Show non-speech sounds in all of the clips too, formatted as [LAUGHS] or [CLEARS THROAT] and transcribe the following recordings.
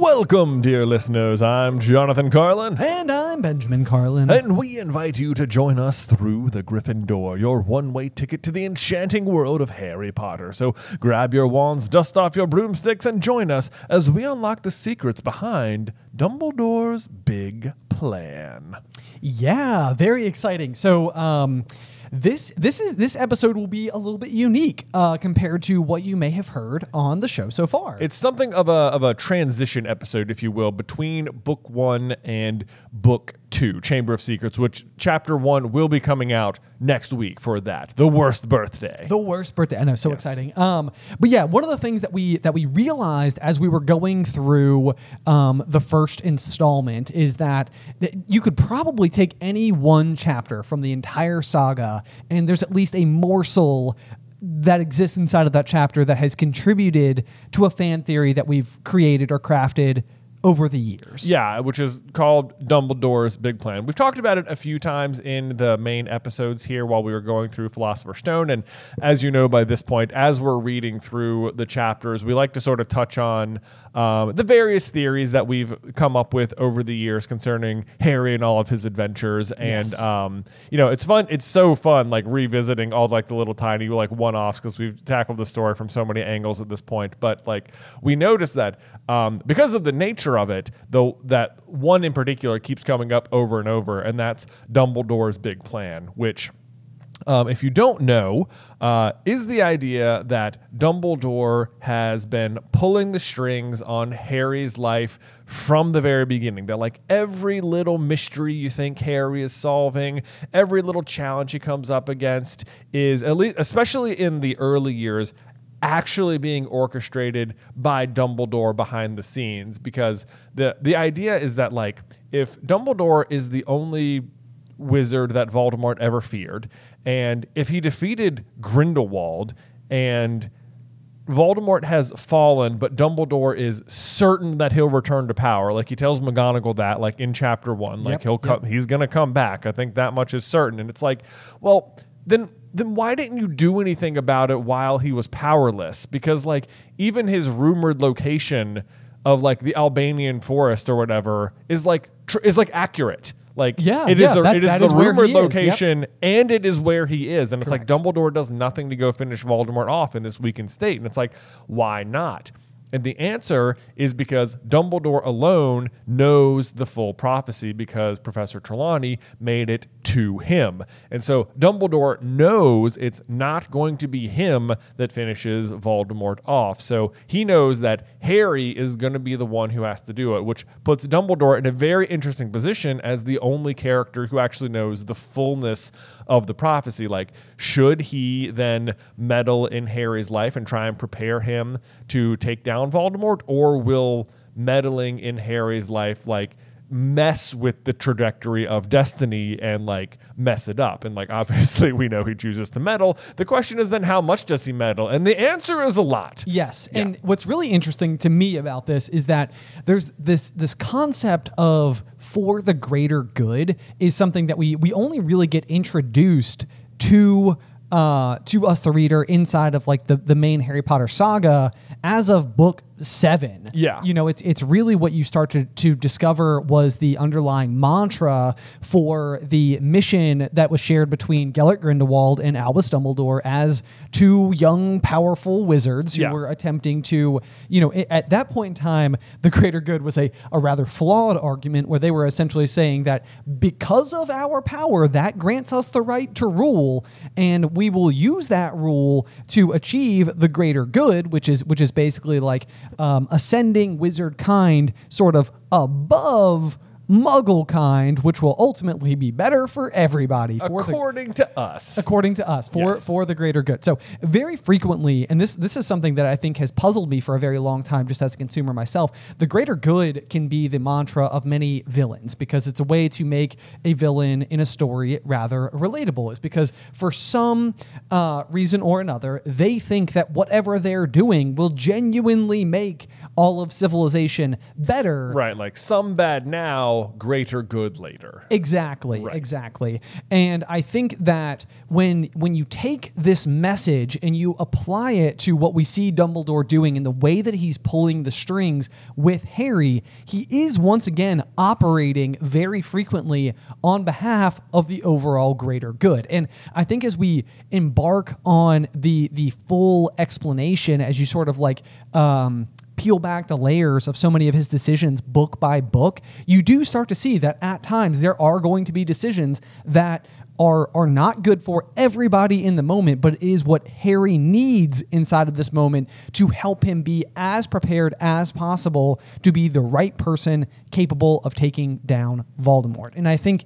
Welcome, dear listeners. I'm Jonathan Carlin. And I'm Benjamin Carlin. And we invite you to join us through the Griffin Door, your one way ticket to the enchanting world of Harry Potter. So grab your wands, dust off your broomsticks, and join us as we unlock the secrets behind Dumbledore's big plan. Yeah, very exciting. So, um, this this is this episode will be a little bit unique uh, compared to what you may have heard on the show so far. It's something of a of a transition episode, if you will, between book one and book two, Chamber of Secrets, which chapter one will be coming out next week for that. The worst birthday. the worst birthday. I know, so exciting. Um, but yeah, one of the things that we that we realized as we were going through um, the first installment is that th- you could probably take any one chapter from the entire saga, and there's at least a morsel that exists inside of that chapter that has contributed to a fan theory that we've created or crafted over the years. Yeah, which is called Dumbledore's Big Plan. We've talked about it a few times in the main episodes here while we were going through Philosopher's Stone. And as you know by this point, as we're reading through the chapters, we like to sort of touch on um, the various theories that we've come up with over the years concerning Harry and all of his adventures. And, Yes. um, you know, it's fun. It's so fun, like revisiting all like the little tiny like one offs because we've tackled the story from so many angles at this point. But like we noticed that um, because of the nature of it, though, that one in particular keeps coming up over and over, and that's Dumbledore's big plan, which. Um, if you don't know, uh, is the idea that Dumbledore has been pulling the strings on Harry's life from the very beginning. That, like, every little mystery you think Harry is solving, every little challenge he comes up against is, at least, especially in the early years, actually being orchestrated by Dumbledore behind the scenes. Because the, the idea is that, like, if Dumbledore is the only wizard that Voldemort ever feared. And if he defeated Grindelwald and Voldemort has fallen, but Dumbledore is certain that he'll return to power. Like he tells McGonagall that, like in chapter one, like Yep, he'll yep. come, he's gonna come back. I think that much is certain. And it's like, well, then then why didn't you do anything about it while he was powerless? Because like even his rumored location of like the Albanian forest or whatever is like tr- is like accurate. Like Yeah, it is yeah, a, that- it is the is rumored is, yep. location and it is where he is. And it's like Dumbledore does nothing to go finish Voldemort off in this weakened state. And it's like, why not? And the answer is because Dumbledore alone knows the full prophecy because Professor Trelawney made it to him. And so Dumbledore knows it's not going to be him that finishes Voldemort off. So he knows that Harry is going to be the one who has to do it, which puts Dumbledore in a very interesting position as the only character who actually knows the fullness of the prophecy. Like, should he then meddle in Harry's life and try and prepare him to take down Voldemort, or will meddling in Harry's life like mess with the trajectory of destiny and like mess it up? And like, [LAUGHS] obviously, we know he chooses to meddle. The question is then, how much does he meddle? And the answer is a lot. Yes, Yeah. and what's really interesting to me about this is that there's this this concept of for the greater good is something that we we only really get introduced to uh, to us the reader inside of like the the main Harry Potter saga as of book seven. Yeah. you know, it's it's really what you start to to discover was the underlying mantra for the mission that was shared between Gellert Grindelwald and Albus Dumbledore as two young, powerful wizards who Yeah. were attempting to, you know, at that point in time, the greater good was a, a rather flawed argument where they were essentially saying that because of our power, that grants us the right to rule, and we will use that rule to achieve the greater good, which is which is basically like um, ascending wizard kind, sort of above muggle kind, which will ultimately be better for everybody. For the, According to us. according to us for Yes. for the greater good. So very frequently, and this this is something that I think has puzzled me for a very long time, just as a consumer myself. The greater good can be the mantra of many villains because it's a way to make a villain in a story rather relatable. It's because for some uh, reason or another, they think that whatever they're doing will genuinely make all of civilization better. Right, like some bad now, greater good later. Exactly, Right. exactly. And I think that when when you take this message and you apply it to what we see Dumbledore doing and the way that he's pulling the strings with Harry, he is once again operating very frequently on behalf of the overall greater good. And I think as we embark on the the full explanation, as you sort of like um, peel back the layers of so many of his decisions book by book, you do start to see that at times there are going to be decisions that are are not good for everybody in the moment, but it is what Harry needs inside of this moment to help him be as prepared as possible to be the right person capable of taking down Voldemort. And I think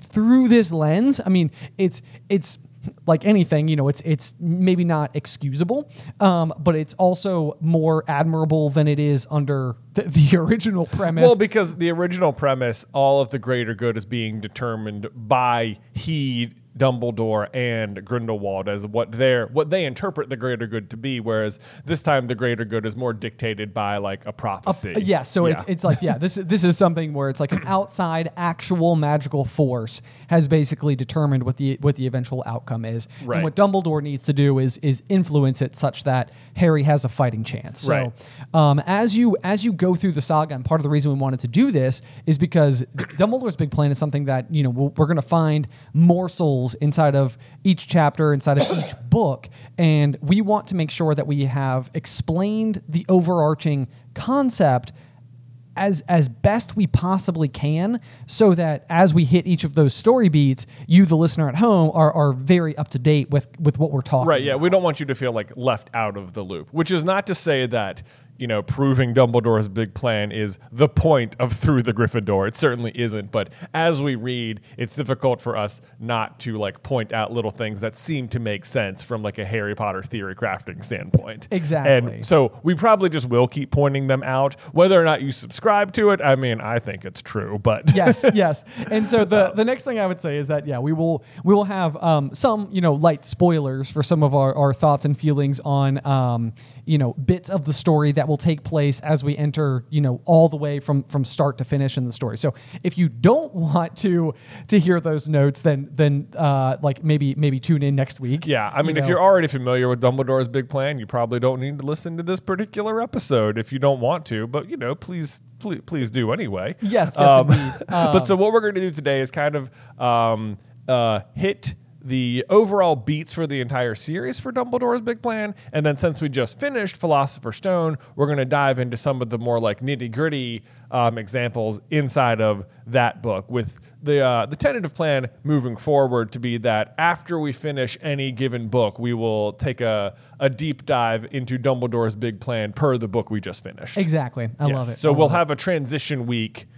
through this lens, I mean, it's it's like anything, you know, it's it's maybe not excusable, um, but it's also more admirable than it is under the, the [LAUGHS] original premise. Well, because the original premise, all of the greater good is being determined by he, Dumbledore, and Grindelwald as what their what they interpret the greater good to be. Whereas this time, the greater good is more dictated by like a prophecy. yeah, so it's Yeah. it's like yeah, this is this is something where it's like an [CLEARS THROAT] outside actual magical force has basically determined what the what the eventual outcome is. Right. And what Dumbledore needs to do is is influence it such that Harry has a fighting chance. So Right. um, as you as you go through the saga, and part of the reason we wanted to do this is because Dumbledore's big plan is something that you know we're going to find morsels inside of each chapter, inside of each [COUGHS] book, and we want to make sure that we have explained the overarching concept as as best we possibly can so that as we hit each of those story beats you the listener at home are, are very up to date with with what we're talking Right, yeah. about. We don't want you to feel like left out of the loop, which is not to say that, you know, proving Dumbledore's big plan is the point of Through the Griffin Door. It certainly isn't. But as we read, it's difficult for us not to like point out little things that seem to make sense from like a Harry Potter theory crafting standpoint. Exactly. And so we probably just will keep pointing them out. Whether or not you subscribe to it, I mean, I think it's true, but [LAUGHS] yes, yes. And so the the next thing I would say is that yeah, we will we will have um, some you know light spoilers for some of our, our thoughts and feelings on um, you know bits of the story that will take place as we enter you know all the way from from start to finish in the story. So if you don't [LAUGHS] want to to hear those notes, then then uh, like maybe maybe tune in next week. Yeah, I you mean, if know. you're already familiar with Dumbledore's big plan, you probably don't need to listen to this particular episode if you don't want to. But you know, please, please, please do anyway. Yes, yes, indeed. [LAUGHS] but so what we're going to do today is kind of um, uh, hit the overall beats for the entire series for Dumbledore's big plan, and then since we just finished Philosopher's Stone, we're going to dive into some of the more like nitty gritty um, examples inside of that book with the uh, the tentative plan moving forward to be that after we finish any given book, we will take a, a deep dive into Dumbledore's big plan per the book we just finished. exactly, I Yes. love it. So I we'll it. have a transition week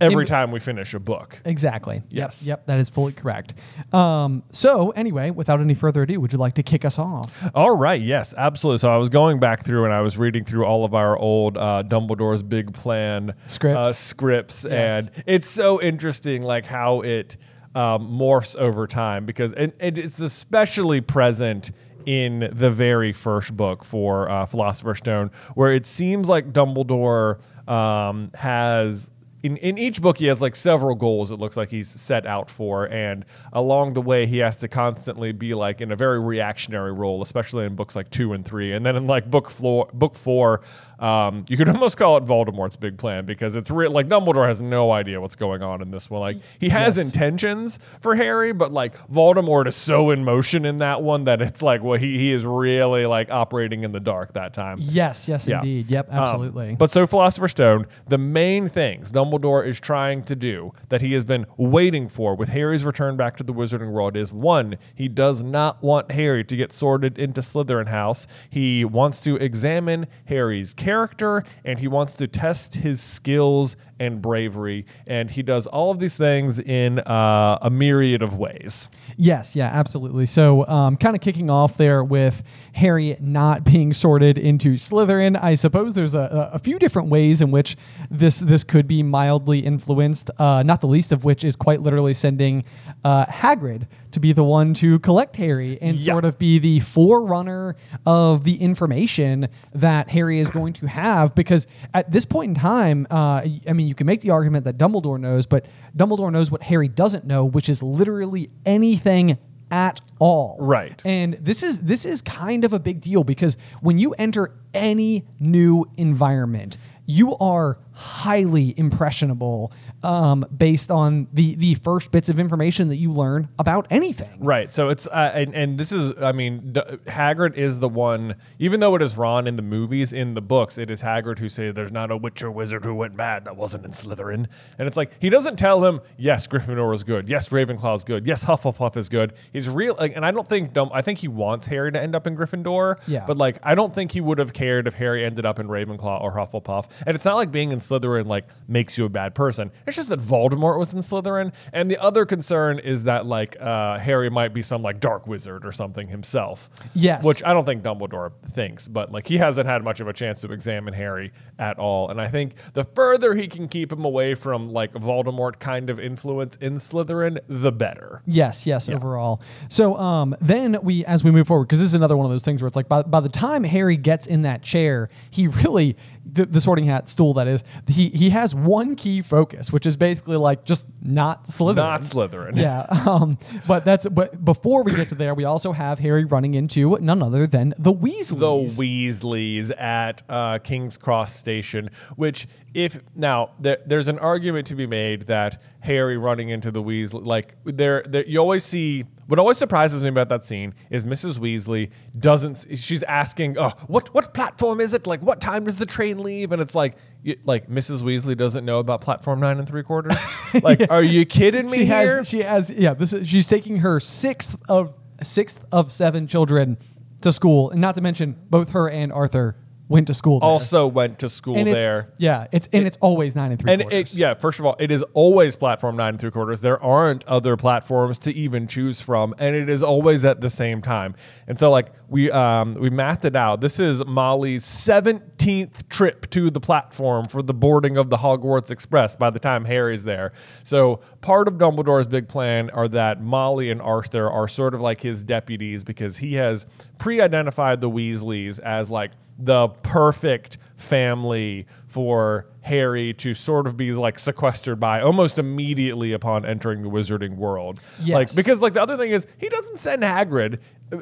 every In- time we finish a book. Exactly. Yes. Yep. Yep. That is fully correct. Um, so anyway, without any further ado, would you like to kick us off? All right, yes, absolutely. So I was going back through and I was reading through all of our old uh, Dumbledore's Big Plan Scripts. uh, scripts, Yes. and it's so interesting, like how it um, morphs over time because and, and it's especially present in the very first book for uh, Philosopher's Stone, where it seems like Dumbledore um, has in, in each book he has like several goals it looks like he's set out for and along the way he has to constantly be like in a very reactionary role especially in books like two and three and then in like book four book four um, you could [LAUGHS] almost call it voldemort's big plan because it's real like dumbledore has no idea what's going on in this one like he has Yes. intentions for harry but like voldemort is so in motion in that one that it's like well he, he is really like operating in the dark that time Yes. Yes, Yeah. indeed. Yep. um, Absolutely. but so Philosopher's Stone, the main things Dumbledore is trying to do that he has been waiting for with Harry's return back to the Wizarding World is one, he does not want Harry to get sorted into Slytherin House. He wants to examine Harry's character and he wants to test his skills and bravery. And he does all of these things in uh, a myriad of ways. Yes, yeah, absolutely. So, um, kind of kicking off there with Harry not being sorted into Slytherin. I suppose there's a a few different ways in which this this could be mildly influenced. Uh, not the least of which is quite literally sending uh, Hagrid to be the one to collect Harry and Yeah. sort of be the forerunner of the information that Harry is going to have. Because at this point in time, uh, I mean, you can make the argument that Dumbledore knows, but Dumbledore knows what Harry doesn't know, which is literally anything at all. Right. And this is this is kind of a big deal because when you enter any new environment, you are highly impressionable um, based on the the first bits of information that you learn about anything. Right. So it's uh, and, and this is I mean D- Hagrid is the one even though it is Ron in the movies in the books it is Hagrid who say there's not a witch or wizard who went bad that wasn't in Slytherin and it's like he doesn't tell him yes Gryffindor is good yes Ravenclaw is good yes Hufflepuff is good he's real like, and I don't think Dum- I think he wants Harry to end up in Gryffindor Yeah. but like I don't think he would have cared if Harry ended up in Ravenclaw or Hufflepuff and it's not like being in Slytherin like makes you a bad person it's just that Voldemort was in Slytherin and the other concern is that like uh, Harry might be some like dark wizard or something himself Yes. which I don't think Dumbledore thinks but like he hasn't had much of a chance to examine Harry at all and I think the further he can keep him away from like Voldemort kind of influence in Slytherin the better Yes, yes, overall. So um, then we, as we move forward, because this is another one of those things where it's like by, by the time Harry gets in that chair, he really the, the sorting hat stool that is he he has one key focus, which is basically like just not Slytherin. not Slytherin Yeah, [LAUGHS] um, but that's but before we get to there, we also have Harry running into none other than the Weasleys. the Weasleys at uh, King's Cross Station. Which, if now there, there's an argument to be made that Harry running into the Weasley, like there, there, you always see. What always surprises me about that scene is Mrs. Weasley doesn't. She's asking, "Oh, what what platform is it? Like, what time does the train leave?" And it's like, you, like Mrs. Weasley doesn't know about platform nine and three quarters. [LAUGHS] Like, are you kidding me she here? has she has yeah this is, she's taking her sixth of sixth of seven children to school and not to mention both her and arthur went to school there. also went to school and it's- there. yeah it's and it's always nine and three And it, quarters yeah, first of all, it is always platform nine and three quarters. There aren't other platforms to even choose from, and it is always at the same time. And so, like we um, we mathed it out. This is Molly's seventeenth trip to the platform for the boarding of the Hogwarts Express. By the time Harry's there, so part of Dumbledore's big plan are that Molly and Arthur are sort of like his deputies because he has pre-identified the Weasleys as like the perfect family for Harry to sort of be like sequestered by almost immediately upon entering the wizarding world. Like Yes. because like the other thing is he doesn't send Hagrid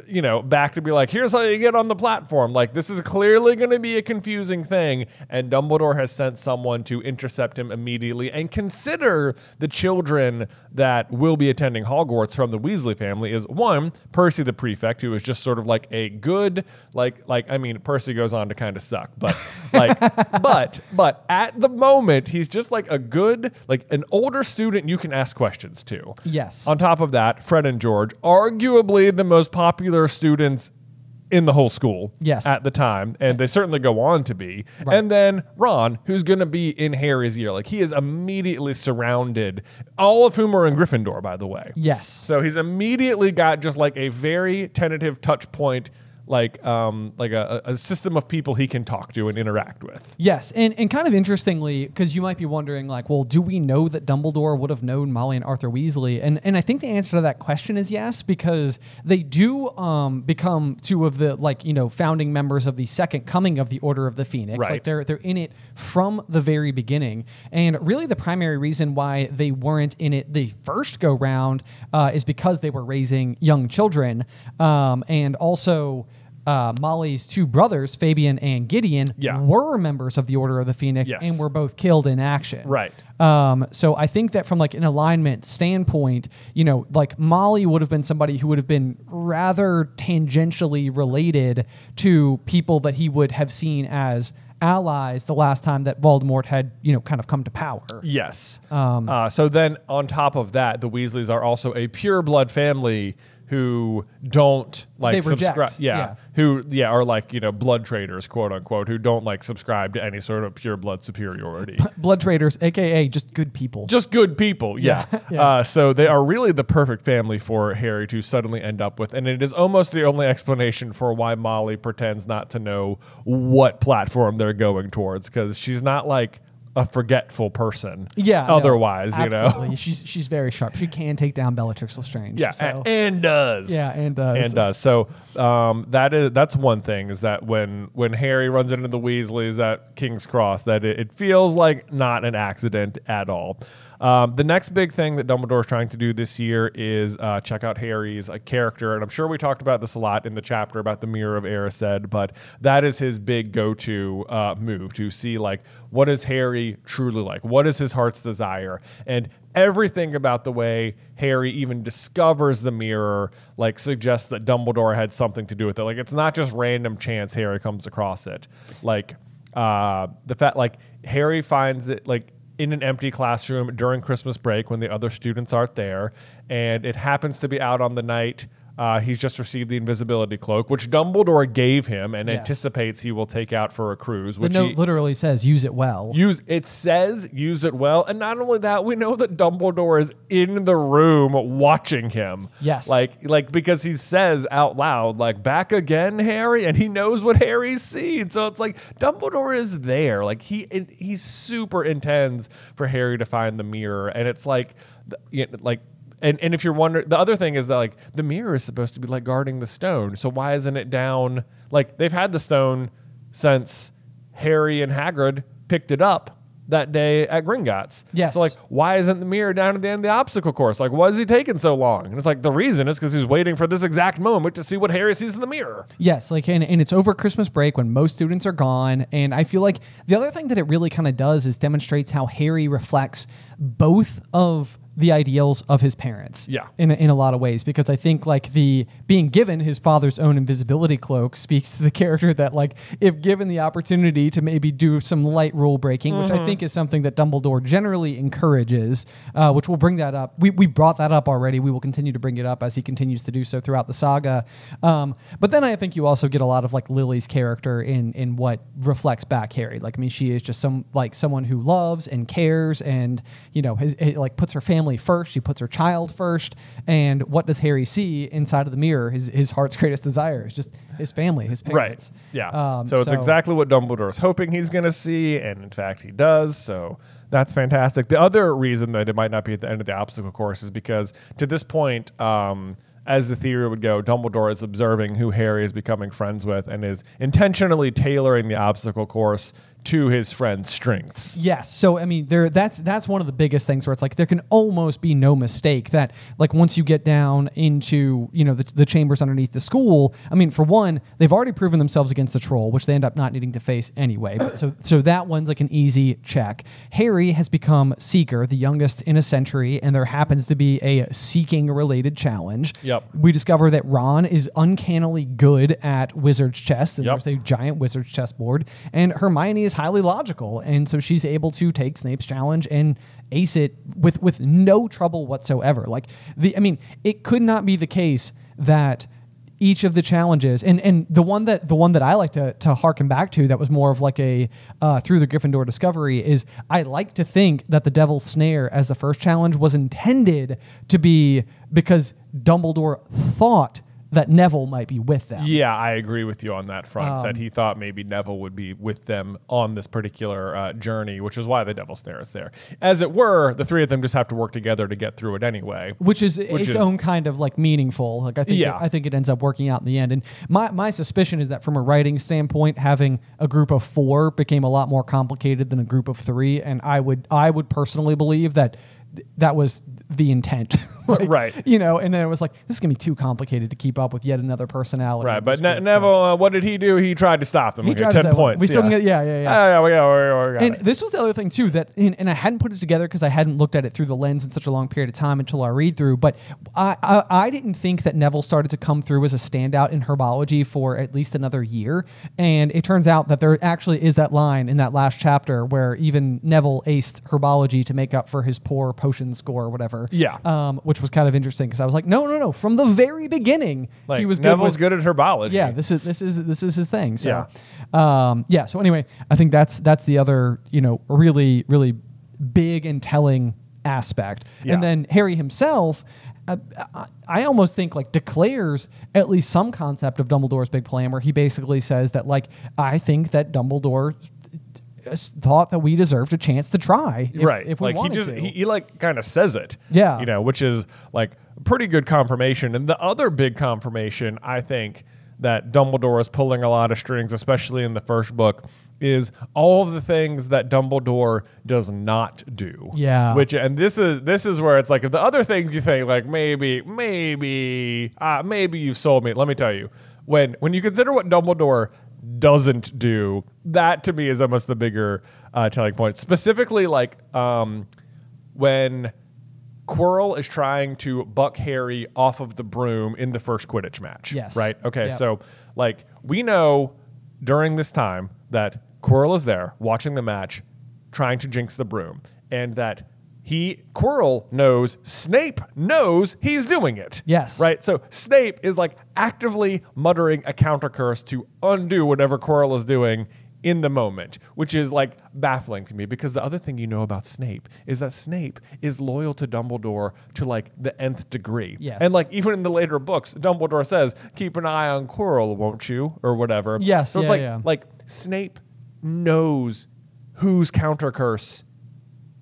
you know back to be like here's how you get on the platform. Like this is clearly going to be a confusing thing and Dumbledore has sent someone to intercept him immediately and consider the children that will be attending Hogwarts from the Weasley family is one Percy the prefect who is just sort of like a good like like I mean Percy goes on to kind of suck but like [LAUGHS] but but at the moment he's just like a good like an older student you can ask questions to. Yes. On top of that, Fred and George, arguably the most popular students in the whole school Yes. at the time, and they certainly go on to be. Right. And then Ron, who's going to be in Harry's year. Like he is immediately surrounded, all of whom are in Gryffindor, by the way. yes So he's immediately got just like a very tentative touch point, like um like a, a system of people he can talk to and interact with. Yes, and, and kind of interestingly, because you might be wondering, like, well, do we know that Dumbledore would have known Molly and Arthur Weasley? And and I think the answer to that question is yes, because they do um, become two of the like you know founding members of the second coming of the Order of the Phoenix. Right. Like they're they're in it from the very beginning, and really the primary reason why they weren't in it the first go round uh, is because they were raising young children, um, and also. Uh, Molly's two brothers, Fabian and Gideon, Yeah. were members of the Order of the Phoenix Yes. and were both killed in action. Right. Um, so I think that from like an alignment standpoint, you know, like Molly would have been somebody who would have been rather tangentially related to people that he would have seen as allies the last time that Voldemort had, you know, kind of come to power. Yes. Um, uh, so then, on top of that, the Weasleys are also a pure blood family who don't like subscribe. Yeah, yeah. who yeah are like you know blood traitors, quote unquote, who don't like subscribe to any sort of pure blood superiority. Blood traitors, aka just good people. Just good people, yeah. Yeah. Uh, so they are really the perfect family for Harry to suddenly end up with, and it is almost the only explanation for why Molly pretends not to know what platform they're going towards, because she's not like a forgetful person. Yeah. no, Otherwise, you know. she's she's very sharp. She can take down Bellatrix Lestrange. Yeah, So, and does. yeah, and does. and does. So um, that is that's one thing is that when when Harry runs into the Weasleys at King's Cross, that it, it feels like not an accident at all. Um, the next big thing that Dumbledore is trying to do this year is uh, check out Harry's uh, character, and I'm sure we talked about this a lot in the chapter about the Mirror of Erised, but that is his big go-to uh, move to see like what is Harry truly like, what is his heart's desire, and everything about the way Harry even discovers the mirror like suggests that Dumbledore had something to do with it. Like it's not just random chance Harry comes across it. Like uh, the fact like Harry finds it like in an empty classroom during Christmas break when the other students aren't there, and it happens to be out on the night. Uh, he's just received the invisibility cloak, which Dumbledore gave him and Yes. anticipates he will take out for a cruise. the Which note he, literally says use it well. use it says use it well and not only that we know that dumbledore is in the room watching him Yes. like like because he says out loud like back again harry and he knows what harry's seen so it's like dumbledore is there like he he super intends for harry to find the mirror and it's like th- you know, like and, and if you're wondering, the other thing is that like the mirror is supposed to be like guarding the stone. So why isn't it down? Like they've had the stone since Harry and Hagrid picked it up that day at Gringotts. Yes. So like, why isn't the mirror down at the end of the obstacle course? Like, why is he taking so long? And it's like the reason is because he's waiting for this exact moment to see what Harry sees in the mirror. Yes, like and, and it's over Christmas break when most students are gone. And I feel like the other thing that it really kind of does is demonstrates how Harry reflects both of the ideals of his parents. Yeah. In a, in a lot of ways. Because I think like the being given his father's own invisibility cloak speaks to the character that like if given the opportunity to maybe do some light rule breaking, which I think is something that Dumbledore generally encourages, uh, which we'll bring that up. We, we brought that up already. We will continue to bring it up as he continues to do so throughout the saga. Um, but then I think you also get a lot of like Lily's character in in what reflects back Harry. Like I mean, she is just some like someone who loves and cares and you know his, his- like puts her family first. She puts her child first. And what does Harry see inside of the mirror? His his heart's [LAUGHS] greatest desire is just his family, his parents. Yeah. Um, so it's exactly what Dumbledore is hoping he's going to see, and in fact, he does. So that's fantastic. The other reason that it might not be at the end of the obstacle course is because to this point, um, as the theory would go, Dumbledore is observing who Harry is becoming friends with and is intentionally tailoring the obstacle course to his friend's strengths. Yes. So I mean, there that's that's one of the biggest things where it's like there can almost be no mistake that like once you get down into you know the, the chambers underneath the school. I mean, for one, they've already proven themselves against the troll, which they end up not needing to face anyway. [COUGHS] so so that one's like an easy check. Harry has become Seeker, the youngest in a century, and there happens to be a seeking related challenge. Yep. We discover that Ron is uncannily good at wizard's chess, and Yep. there's a giant wizard's chessboard, and Hermione is highly logical, and so she's able to take Snape's challenge and ace it with with no trouble whatsoever. Like the, I mean, it could not be the case that each of the challenges and and the one that the one that I like to to harken back to that was more of like a uh, through the Griffin Door discovery is I like to think that the Devil's Snare as the first challenge was intended to be because Dumbledore thought that Neville might be with them. Yeah, I agree with you on that front. that Um, he thought maybe Neville would be with them on this particular uh, journey, which is why the Devil's Snare is there. As it were, the three of them just have to work together to get through it anyway. which is Which its is- own kind of like meaningful. Like I think, Yeah. it, I think it ends up working out in the end. And my my suspicion is that from a writing standpoint, having a group of four became a lot more complicated than a group of three. And I would I would personally believe that th- that was the intent, [LAUGHS] [LAUGHS] Like, Right. You know, and then it was like this is gonna be too complicated to keep up with yet another personality. Right, but ne- group, so- Neville, uh, what did he do? He tried to stop them. He tried to ten points. We still yeah. get- yeah, yeah, yeah. Ah, yeah, we got, we, we got And it. this was the other thing too that, and, and I hadn't put it together because I hadn't looked at it through the lens in such a long period of time until our read through. But I, I, I didn't think that Neville started to come through as a standout in herbology for at least another year. And it turns out that there actually is that line in that last chapter where even Neville aced herbology to make up for his poor potion score or whatever. Yeah. um, which was kind of interesting because I was like, no, no, no. From the very beginning, like, he was good Neville's with- good at herbology. yeah, this is this is this is his thing. So, Yeah. Um, yeah. So anyway, I think that's that's the other you know really really big and telling aspect. Yeah. And then Harry himself. Uh, I, almost think like declares at least some concept of Dumbledore's big plan, where he basically says that like I think that Dumbledore thought that we deserved a chance to try, if, right. If we like he just to. he, he like kind of says it. Yeah. You know, which is like pretty good confirmation. And the other big confirmation, I think, that Dumbledore is pulling a lot of strings, especially in the first book, is all of the things that Dumbledore does not do. Yeah. Which and this is this is where it's like if the other things you think like maybe maybe uh, maybe you've sold me. Let me tell you, when when you consider what Dumbledore doesn't do, that to me is almost the bigger uh, telling point. Specifically, like um, when Quirrell is trying to buck Harry off of the broom in the first Quidditch match. Yes. Right. Okay. Yep. So like we know during this time that Quirrell is there watching the match, trying to jinx the broom, and that he Quirrell knows Snape knows he's doing it. Yes. Right. So Snape is like actively muttering a counter curse to undo whatever Quirrell is doing in the moment, which is like baffling to me because the other thing you know about Snape is that Snape is loyal to Dumbledore to like the nth degree. Yes. And like even in the later books, Dumbledore says, "Keep an eye on Quirrell, won't you?" or whatever. Yes, So it's like yeah. like Snape knows whose counter curse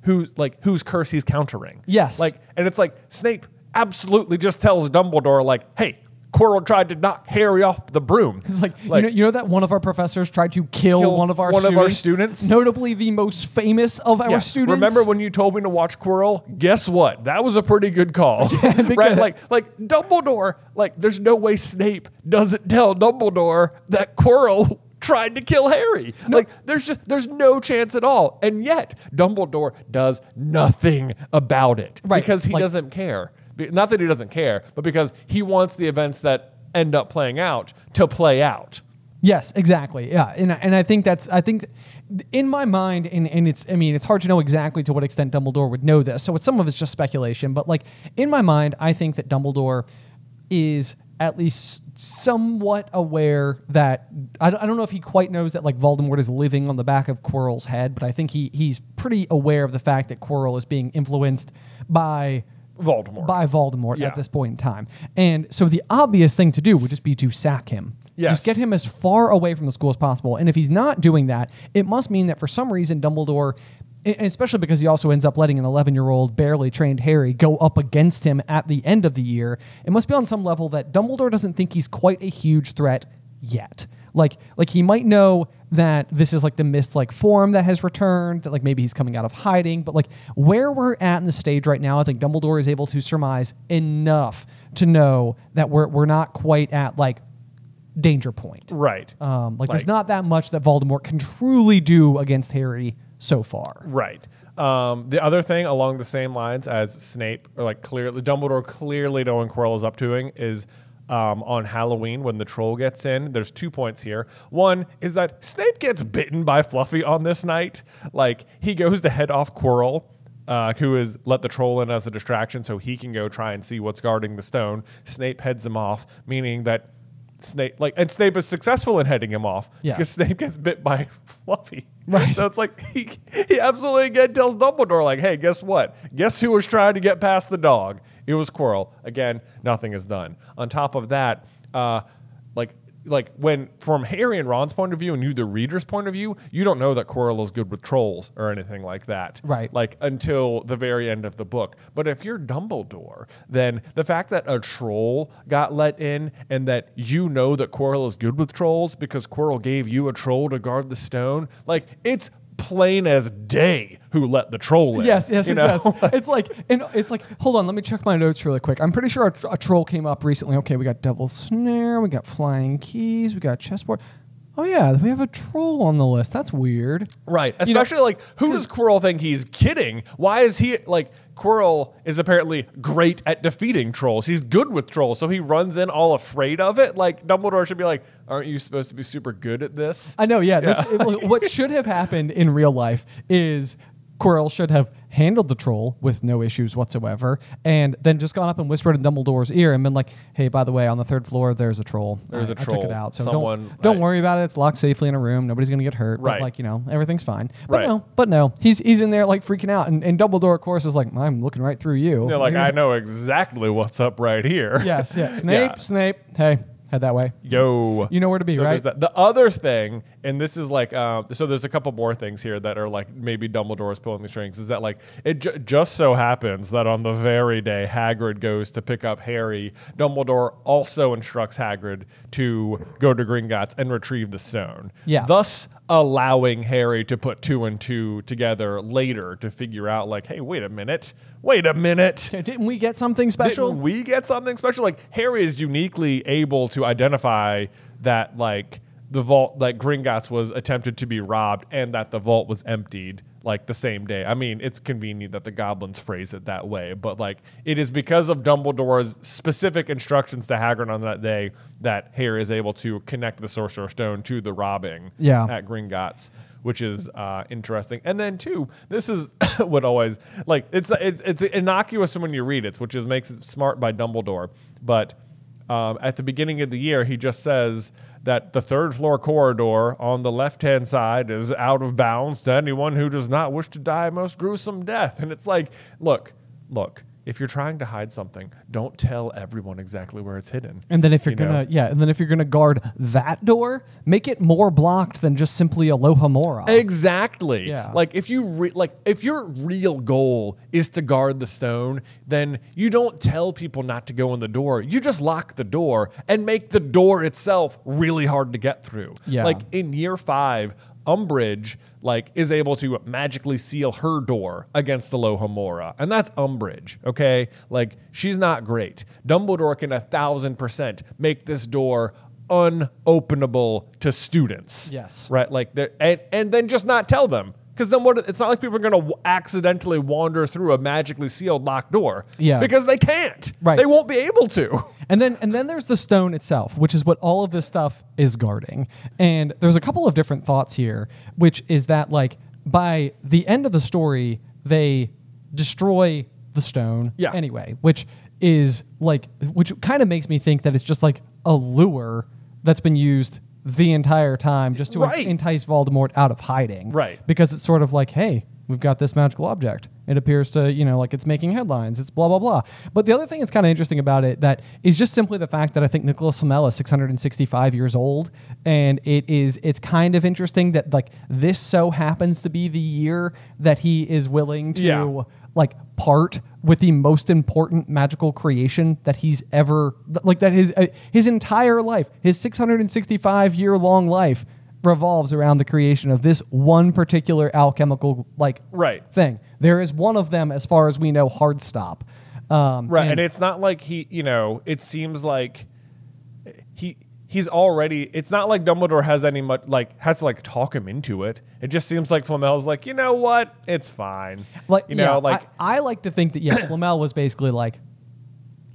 who's like whose curse he's countering. Yes. Like and it's like Snape absolutely just tells Dumbledore like, "Hey, Quirrell tried to knock Harry off the broom." It's like, you, know, you know that one of our professors tried to kill, Kill one of our one of students, our students? notably the most famous of our Yeah. students. Remember when you told me to watch Quirrell? Guess what? That was a pretty good call. [LAUGHS] [LAUGHS] right? Like like Dumbledore, like there's no way Snape doesn't tell Dumbledore that Quirrell tried to kill Harry. Like there's just there's no chance at all. And yet Dumbledore does nothing about it Right, because he like- doesn't care. Not that he doesn't care, but because he wants the events that end up playing out to play out. Yes, exactly. Yeah, and and I think that's I think in my mind, and and it's I mean it's hard to know exactly to what extent Dumbledore would know this. So it's some of it's just speculation, but like in my mind, I think that Dumbledore is at least somewhat aware that I, don't- I don't know if he quite knows that like Voldemort is living on the back of Quirrell's head, but I think he he's pretty aware of the fact that Quirrell is being influenced by Voldemort. by Voldemort Yeah. at this point in time. And so the obvious thing to do would just be to sack him. Yes. Just get him as far away from the school as possible. And if he's not doing that, it must mean that for some reason Dumbledore especially because he also ends up letting an 11 year old barely trained Harry go up against him at the end of the year. It must be on some level that Dumbledore doesn't think he's quite a huge threat yet. Like, like he might know that this is like the mist like form that has returned, that like maybe he's coming out of hiding, but like where we're at in the stage right now, I think Dumbledore is able to surmise enough to know that we're we're not quite at like danger point. right. Um, like, there's not that much that Voldemort can truly do against Harry so far. Right. Um, the other thing along the same lines as Snape, or like clearly Dumbledore clearly knowing Quirrell is up to doing is um, on Halloween when the troll gets in. There's two points here. One is that Snape gets bitten by Fluffy on this night. Like he goes to head off Quirrell. Uh, who is let the troll in as a distraction so he can go try and see what's guarding the stone. Snape heads him off, meaning that Snape like and Snape is successful in heading him off Yeah. because Snape gets bit by [LAUGHS] Fluffy. Right. So it's like he, he absolutely again tells Dumbledore, like, hey, guess what? Guess who was trying to get past the dog? It was Quirrell. Again, nothing is done. On top of that, uh, like when from Harry and Ron's point of view and you the reader's point of view, you don't know that Quirrell is good with trolls or anything like that. Right. Like until the very end of the book. But if you're Dumbledore, then the fact that a troll got let in and that you know that Quirrell is good with trolls because Quirrell gave you a troll to guard the stone, like it's plain as day who let the troll in. Yes, yes, you yes. know? yes. [LAUGHS] it's like, and it's like, hold on, let me check my notes really quick. I'm pretty sure a, a troll came up recently. Okay, we got Devil's Snare, we got Flying Keys, we got Chessboard. Oh yeah, we have a troll on the list. That's weird. Right. You know- Especially like who does Quirrell think he's kidding? Why is he like Quirrell is apparently great at defeating trolls. He's good with trolls, so he runs in all afraid of it. Like Dumbledore should be like, "Aren't you supposed to be super good at this?" I know, yeah. This, it- what [LAUGHS] should have happened in real life is Quirrell should have handled the troll with no issues whatsoever, and then just gone up and whispered in Dumbledore's ear and been like, "Hey, by the way, on the third floor, there's a troll. There's I- a I took it out, so Someone- don't don't right. worry about it. It's locked safely in a room. Nobody's gonna get hurt. Right. But like you know, everything's fine. But Right. no, but no, he's he's in there like freaking out, and, and Dumbledore, of course, is like, "I'm looking right through you." They're like, "I know exactly what's up right here." yes, yes. [LAUGHS] Snape, Yeah. Snape. Hey, head that way. Yo, You know where to be, so right? that. The other thing, and this is like, um, so there's a couple more things here that are like maybe Dumbledore is pulling the strings. Is that like it ju- just so happens that on the very day Hagrid goes to pick up Harry, Dumbledore also instructs Hagrid to go to Gringotts and retrieve the stone. Yeah. Thus allowing Harry to put two and two together later to figure out like, hey, wait a minute, wait a minute. Didn't we get something special? Didn't we get something special? Like Harry is uniquely able to identify that like the vault, like Gringotts was attempted to be robbed, and that the vault was emptied like the same day. I mean, it's convenient that the goblins phrase it that way, but like it is because of Dumbledore's specific instructions to Hagrid on that day that Harry is able to connect the Sorcerer's Stone to the robbing Yeah. at Gringotts, which is uh, interesting. And then two, this is [COUGHS] what always like it's it's it's innocuous when you read it, which is makes it smart by Dumbledore. But um, at the beginning of the year, he just says that the third floor corridor on the left hand side is out of bounds to anyone who does not wish to die a most gruesome death. And it's like, look, look. If you're trying to hide something, don't tell everyone exactly where it's hidden. And then if you're You gonna yeah, and then if you're gonna guard that door, make it more blocked than just simply Alohomora. Exactly. Yeah. Like if you re- like if your real goal is to guard the stone, then you don't tell people not to go in the door. You just lock the door and make the door itself really hard to get through. Yeah. Like in year 5, Umbridge like is able to magically seal her door against the Alohomora, and that's Umbridge. Okay, like she's not great. Dumbledore can a thousand percent make this door unopenable to students. Yes. right. Like and and then just not tell them. Because then what? It's not like people are going to w- accidentally wander through a magically sealed locked door. Yeah. Because they can't. Right. They won't be able to. And then and then there's the stone itself, which is what all of this stuff is guarding. And there's a couple of different thoughts here, which is that like by the end of the story, they destroy the stone Yeah. anyway, which is like which kind of makes me think that it's just like a lure that's been used the entire time just to Right. entice Voldemort out of hiding. Right. Because it's sort of like, hey, we've got this magical object. It appears to, you know, like it's making headlines. It's blah blah blah. But the other thing that's kind of interesting about it that is just simply the fact that I think Nicholas Flamel is 665 years old, and it is it's kind of interesting that like this so happens to be the year that he is willing to Yeah. Like part with the most important magical creation that he's ever like that his uh, his entire life, his 665 year long life revolves around the creation of this one particular alchemical like Right. thing. There is one of them as far as we know hard stop. Um, Right, and, it's not like he, you know, it seems like he's already. It's not like Dumbledore has any much like has to like talk him into it. It just seems like Flamel's like, you know what, it's fine. like you know, yeah, like I, I like to think that yeah, [COUGHS] Flamel was basically like,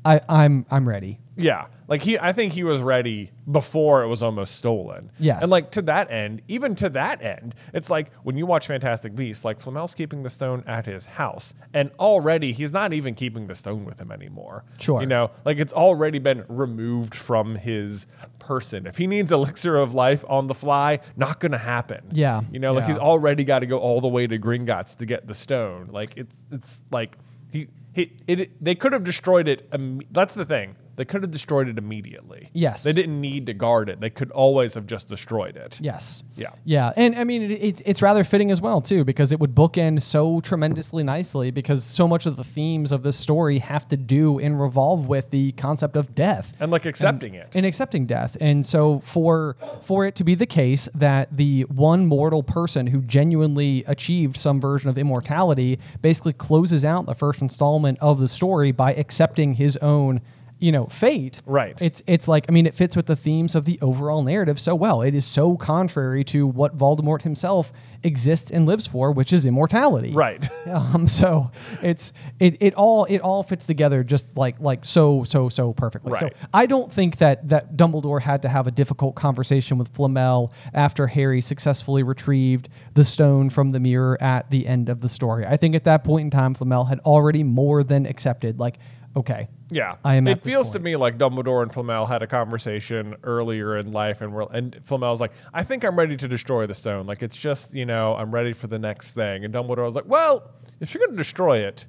I I'm I'm ready. yeah, like he. I think he was ready before it was almost stolen. Yes. and like to that end, even to that end, it's like when you watch Fantastic Beasts, like Flamel's keeping the stone at his house, and already he's not even keeping the stone with him anymore. Sure. you know, like it's already been removed from his person. If he needs elixir of life on the fly, not gonna happen. Yeah, you know, like yeah. he's already got to go all the way to Gringotts to get the stone. Like it's it's like he. He, it, they could have destroyed it. Im- that's the thing. They could have destroyed it immediately. Yes. They didn't need to guard it. They could always have just destroyed it. Yes. Yeah. Yeah, and I mean it, it's it's rather fitting as well too because it would bookend so tremendously nicely because so much of the themes of this story have to do and revolve with the concept of death And like accepting it. and accepting death. And so for for it to be the case that the one mortal person who genuinely achieved some version of immortality basically closes out the first installment of the story by accepting his own you know fate Right. it's it's like i mean it fits with the themes of the overall narrative so well it is so contrary to what voldemort himself exists and lives for which is immortality right. [LAUGHS] um, so it's it, it all it all fits together just like like so so so perfectly. So I don't think that that Dumbledore had to have a difficult conversation with Flamel after Harry successfully retrieved the stone from the mirror at the end of the story. I think at that point in time, Flamel had already more than accepted. Like, okay, Yeah, I am It feels to me like Dumbledore and Flamel had a conversation earlier in life, and we're, and Flamel's like, "I think I'm ready to destroy the stone. Like it's just you know I'm ready for the next thing." And Dumbledore was like, "Well, if you're going to destroy it,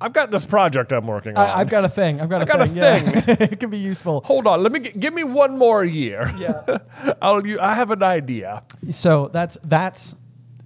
I've got this project I'm working on. I, I've got a thing. I've got a got a thing. yeah. [LAUGHS] it can be useful. Hold on, let me g- give me one more year. Yeah. [LAUGHS] I'll. I have an idea. So that's that's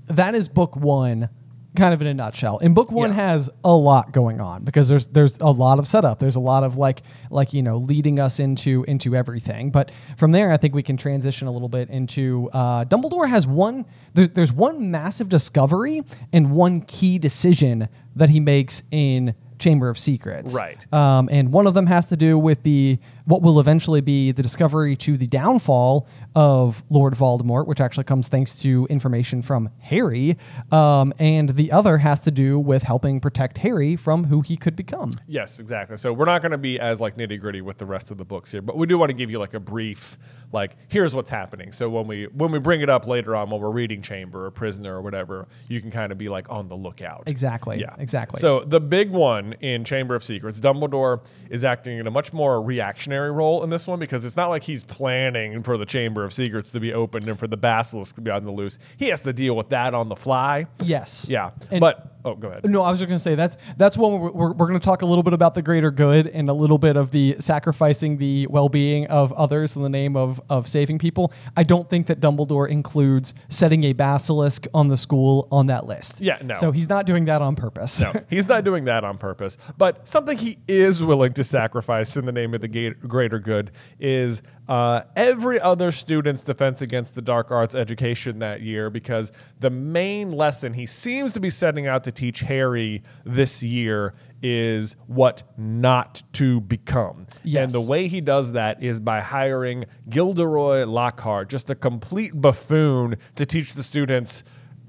that is book one, kind of in a nutshell. And book one Yeah. has a lot going on because there's there's a lot of setup. There's a lot of like like you know leading us into into everything. But from there, I think we can transition a little bit into uh, Dumbledore has one. There, there's one massive discovery and one key decision that he makes in Chamber of Secrets. Right. Um, and one of them has to do with the what will eventually be the discovery to the downfall of Lord Voldemort, which actually comes thanks to information from Harry. Um, and the other has to do with helping protect Harry from who he could become. Yes, exactly. So we're not going to be as like nitty gritty with the rest of the books here, but we do want to give you like a brief, like here's what's happening. So when we when we bring it up later on when we're reading Chamber or Prisoner or whatever, you can kind of be like on the lookout. Exactly. Yeah, Exactly. So the big one in Chamber of Secrets, Dumbledore is acting in a much more reactionary role in this one because it's not like he's planning for the Chamber of Secrets to be opened and for the basilisk to be on the loose. He has to deal with that on the fly. yes. Yeah, And- but oh, go ahead. No, I was just going to say that's that's when we're, we're, we're going to talk a little bit about the greater good and a little bit of the sacrificing the well-being of others in the name of of saving people. I don't think that Dumbledore includes setting a basilisk on the school on that list. Yeah, no. So he's not doing that on purpose. No, he's not doing that on purpose. But something he is willing to sacrifice in the name of the greater good is uh, every other student's defense against the dark arts education that year, because the main lesson he seems to be setting out to teach Harry this year is what not to become. Yes. And the way he does that is by hiring Gilderoy Lockhart, just a complete buffoon, to teach the students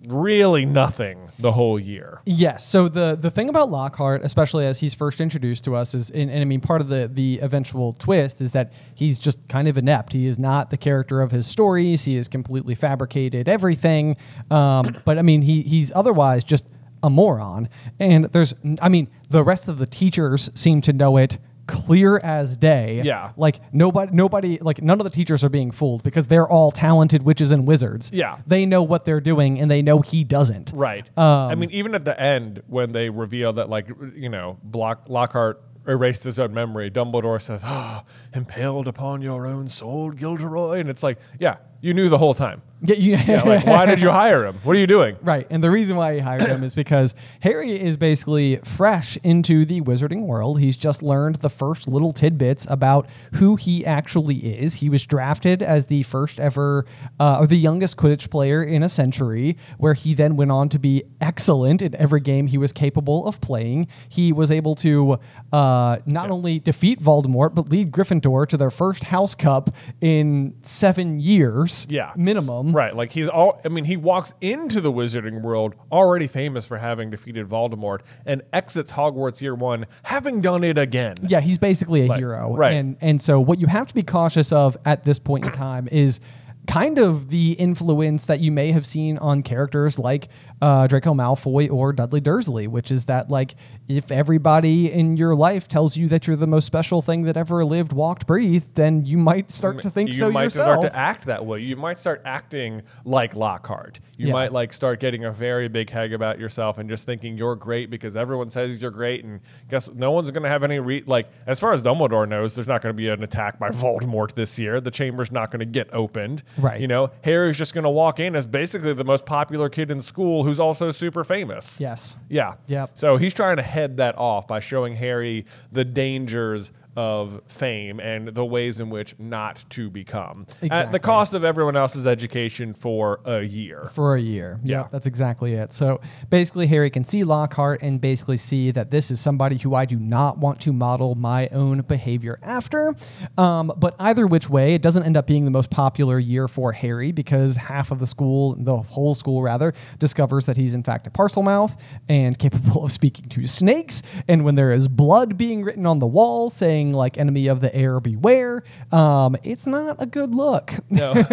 really nothing the whole year. Yes. So the the thing about Lockhart, especially as he's first introduced to us, is and, and I mean part of the the eventual twist is that he's just kind of inept. He is not the character of his stories. He has completely fabricated everything. Um, [COUGHS] but I mean he he's otherwise just a moron. And there's I mean the rest of the teachers seem to know it clear as day. Yeah. Like nobody nobody like none of the teachers are being fooled because they're all talented witches and wizards. Yeah. They know what they're doing and they know he doesn't. Right. Um, I mean, even at the end when they reveal that, like, you know, Block, Lockhart erased his own memory, Dumbledore says, "Ah, impaled upon your own soul, Gilderoy," and it's like, yeah, you knew the whole time. Yeah, you, Yeah, like, why did you [LAUGHS] hire him? What are you doing? Right. And the reason why he hired him is [COUGHS] because Harry is basically fresh into the wizarding world. He's just learned the first little tidbits about who he actually is. He was drafted as the first ever, uh, or the youngest Quidditch player in a century, where he then went on to be excellent in every game he was capable of playing. He was able to uh, not only defeat Voldemort, but lead Gryffindor to their first House Cup in seven years. Yeah. Minimum. Right. Like he's all I mean, he walks into the wizarding world already famous for having defeated Voldemort and exits Hogwarts year one having done it again. Yeah, he's basically a Like, hero. right. And and so what you have to be cautious of at this point in time is kind of the influence that you may have seen on characters like uh, Draco Malfoy or Dudley Dursley, which is that like if everybody in your life tells you that you're the most special thing that ever lived, walked, breathed, then you might start to think so. you so might yourself. start to act that way. You might start acting like Lockhart. You Yeah. might like start getting a very big head about yourself and just thinking you're great because everyone says you're great. And guess no one's going to have any re- like as far as Dumbledore knows, there's not going to be an attack by Voldemort this year. The chamber's not going to get opened. Right. You know, Harry's just going to walk in as basically the most popular kid in school who's also super famous. yes. Yeah. Yep. So he's trying to head that off by showing Harry the dangers of fame and the ways in which not to become at the cost of everyone else's education for a year. for a year. Yeah, Yeah. that's exactly it. So basically, Harry can see Lockhart and basically see that this is somebody who I do not want to model my own behavior after. Um, but either which way, it doesn't end up being the most popular year for Harry because half of the school, the whole school rather, discovers that he's in fact a Parselmouth and [LAUGHS] capable of speaking to snakes. And when there is blood being written on the wall saying like "enemy of the heir beware," um, it's not a good look. No, [LAUGHS]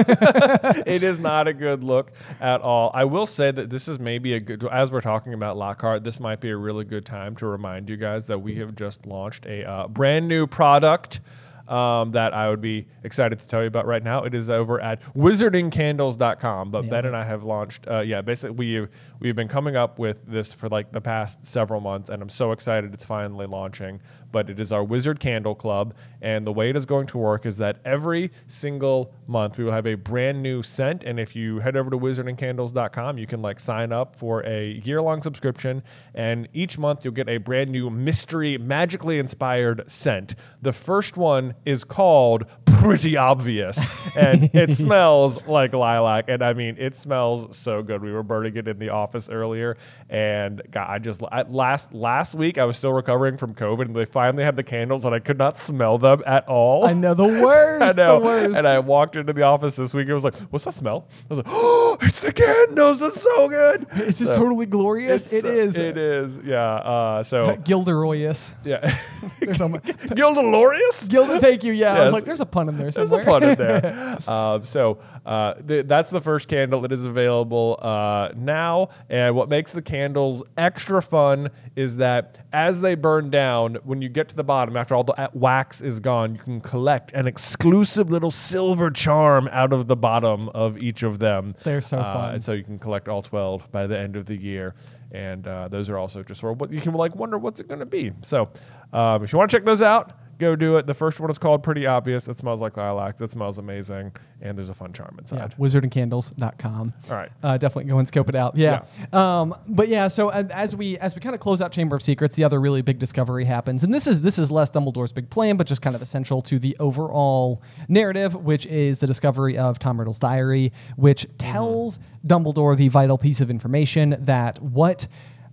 it is not a good look at all. I will say that this is maybe a good, as we're talking about Lockhart, this might be a really good time to remind you guys that we have just launched a uh, brand new product. um, that I would be excited to tell you about right now. It is over at wizardingcandles.com. But Ben and I have launched, uh, yeah, basically we we've been coming up with this for like the past several months, and I'm so excited it's finally launching. But it is our Wizard Candle Club, and the way it is going to work is that every single month we will have a brand new scent, and if you head over to wizardingcandles.com, you can like sign up for a year long subscription, and each month you'll get a brand new mystery, magically inspired scent. The first one is called Pretty Obvious, and it [LAUGHS] smells like lilac, and I mean it smells so good. We were burning it in the office earlier, and God, I just I, last last week I was still recovering from COVID, and they finally had the candles, and I could not smell them at all. I know the worst. [LAUGHS] I know. The worst. And I walked into the office this week. and was like, "What's that smell?" I was like, "Oh, it's the candles. It's so good." It's just So, totally glorious. It is. It is. Yeah. Uh, so [LAUGHS] Gilderoyous. yeah. There's a Gildalorious. Gilder. Thank you. Yeah, I was like, there's a pun in there [LAUGHS] There's somewhere. a pun in there. [LAUGHS] um, so uh, th- that's the first candle that is available uh, now. And what makes the candles extra fun is that as they burn down, when you get to the bottom, after all the uh, wax is gone, you can collect an exclusive little silver charm out of the bottom of each of them. They're so Uh, fun. and so you can collect all 12 by the end of the year. And uh, those are also just sort of what you can like wonder what's it going to be. So um, if you want to check those out, go do it. The first one is called Pretty Obvious. It smells like lilac. It smells amazing. And there's a fun charm Yeah, inside. wizardingcandles.com. All right. Uh, definitely go and scope it out. Yeah. Um, but yeah, so as we as we kind of close out Chamber of Secrets, the other really big discovery happens, and this is this is less Dumbledore's big plan, but just kind of essential to the overall narrative, which is the discovery of Tom Riddle's diary, which tells Dumbledore the vital piece of information that what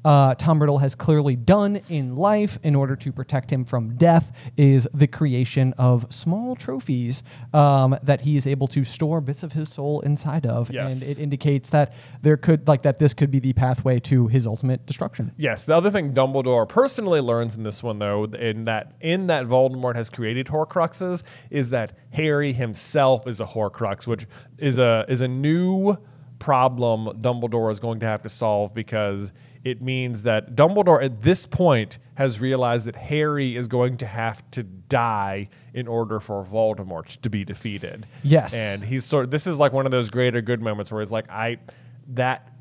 uh, Tom Riddle has clearly done in life in order to protect him from death is the creation of small trophies um, that he is able to store bits of his soul inside of, Yes. and it indicates that there could like that this could be the pathway to his ultimate destruction. Yes, the other thing Dumbledore personally learns in this one, though, in that in that Voldemort has created Horcruxes, is that Harry himself is a Horcrux, which is a is a new problem Dumbledore is going to have to solve because it means that Dumbledore at this point has realized that Harry is going to have to die in order for Voldemort to be defeated. Yes. and he's sort. This is like one of those greater good moments where he's like, I that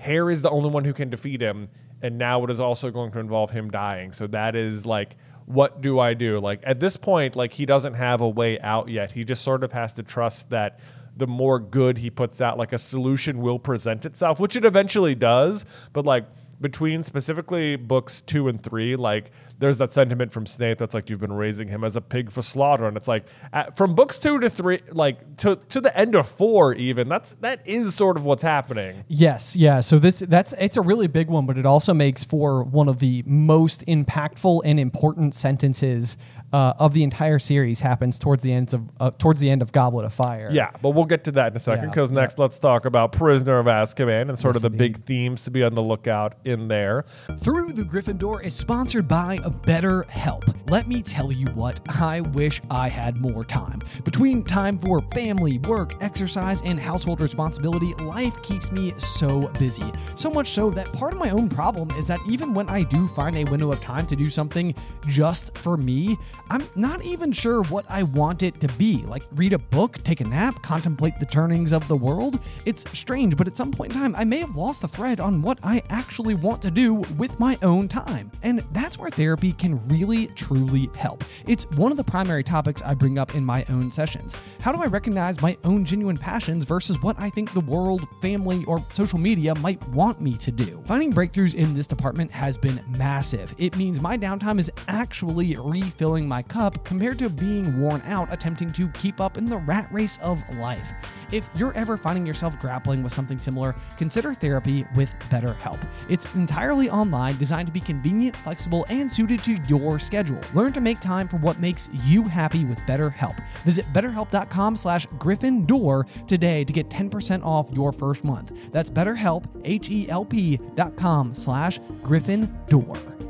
Harry is the only one who can defeat him, and now it is also going to involve him dying. So that is like, what do I do? Like at this point, like he doesn't have a way out yet. He just sort of has to trust that the more good he puts out, like a solution will present itself, which it eventually does. But like between specifically books two and three, like there's that sentiment from Snape that's like you've been raising him as a pig for slaughter, and it's like at, from books two to three, like to to the end of four, even that's that is sort of what's happening. Yes, yeah. So this that's it's a really big one, but it also makes for one of the most impactful and important sentences uh, of the entire series happens towards the ends of uh, towards the end of Goblet of Fire. Yeah, but we'll get to that in a second Yeah, because next let's talk about Prisoner of Azkaban and sort Yes, of the indeed. big themes to be on the lookout in there. Through the Griffin Door is sponsored by a Better Help. Let me tell you what, I wish I had more time. Between time for family, work, exercise, and household responsibility, life keeps me so busy. So much so that part of my own problem is that even when I do find a window of time to do something just for me, I'm not even sure what I want it to be. Like read a book, take a nap, contemplate the turnings of the world. It's strange, but at some point in time, I may have lost the thread on what I actually want to do with my own time. And that's where therapy can really, truly help. It's one of the primary topics I bring up in my own sessions. How do I recognize my own genuine passions versus what I think the world, family, or social media might want me to do? Finding breakthroughs in this department has been massive. It means my downtime is actually refilling my cup compared to being worn out attempting to keep up in the rat race of life. If you're ever finding yourself grappling with something similar, consider therapy with BetterHelp. It's entirely online, designed to be convenient, flexible, and suited to your schedule. Learn to make time for what makes you happy with BetterHelp. Visit betterhelp.com slash gryffindor today to get 10% off your first month. That's betterhelp, H-E-L-P dot com slash gryffindor.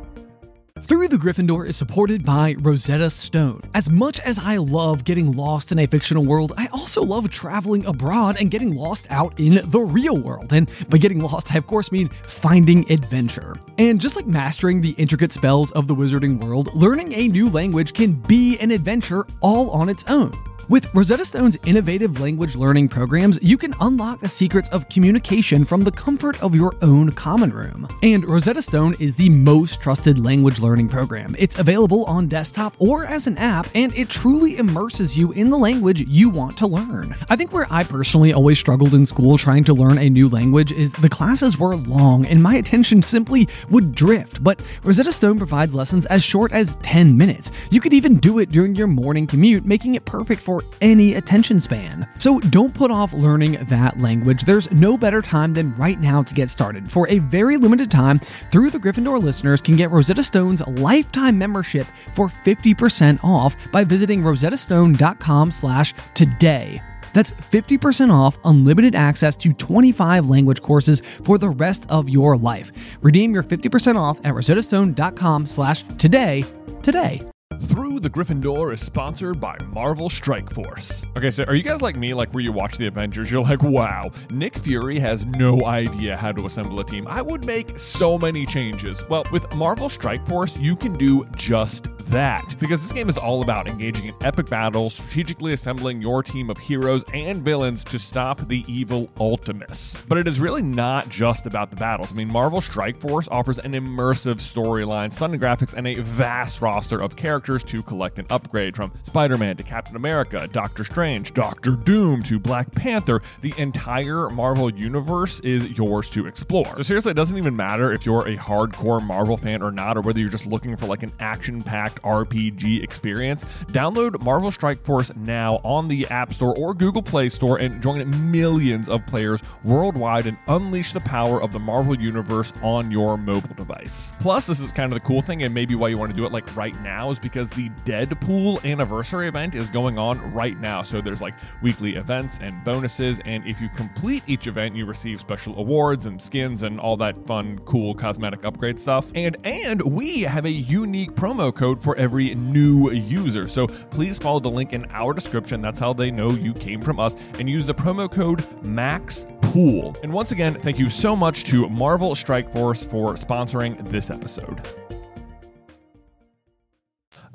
Through the Griffin Door is supported by Rosetta Stone. As much as I love getting lost in a fictional world, I also love traveling abroad and getting lost out in the real world. And by getting lost, I of course mean finding adventure. And just like mastering the intricate spells of the wizarding world, learning a new language can be an adventure all on its own. With Rosetta Stone's innovative language learning programs, you can unlock the secrets of communication from the comfort of your own common room. And Rosetta Stone is the most trusted language learning program. It's available on desktop or as an app, and it truly immerses you in the language you want to learn. I think where I personally always struggled in school trying to learn a new language is the classes were long and my attention simply would drift. But Rosetta Stone provides lessons as short as 10 minutes. You could even do it during your morning commute, making it perfect for any attention span. So don't put off learning that language. There's no better time than right now to get started. For a very limited time, through the Griffin Door listeners can get Rosetta Stone's lifetime membership for 50% off by visiting rosettastone.com slash today. That's 50% off unlimited access to 25 language courses for the rest of your life. Redeem your 50% off at rosettastone.com slash today today. Through the Griffin Door is sponsored by Marvel Strike Force. Okay, so are you guys like me, like where you watch the Avengers? You're like, wow, Nick Fury has no idea how to assemble a team. I would make so many changes. Well, with Marvel Strike Force, you can do just that. Because this game is all about engaging in epic battles, strategically assembling your team of heroes and villains to stop the evil Ultimus. But it is really not just about the battles. I mean, Marvel Strike Force offers an immersive storyline, stunning graphics, and a vast roster of characters to collect and upgrade from Spider Man to Captain America, Doctor Strange, Doctor Doom to Black Panther. The entire Marvel universe is yours to explore. So, seriously, it doesn't even matter if you're a hardcore Marvel fan or not, or whether you're just looking for like an action packed RPG experience. Download Marvel Strike Force now on the App Store or Google Play Store and join millions of players worldwide and unleash the power of the Marvel Universe on your mobile device. Plus, this is kind of the cool thing, and maybe why you want to do it like right now is because the Deadpool anniversary event is going on right now. So there's like weekly events and bonuses, and if you complete each event, you receive special awards and skins and all that fun, cool cosmetic upgrade stuff. And and we have a unique promo code for every new user. So please follow the link in our description. That's how they know you came from us, and use the promo code MAX Pool. And once again, thank you so much to Marvel Strike Force for sponsoring this episode.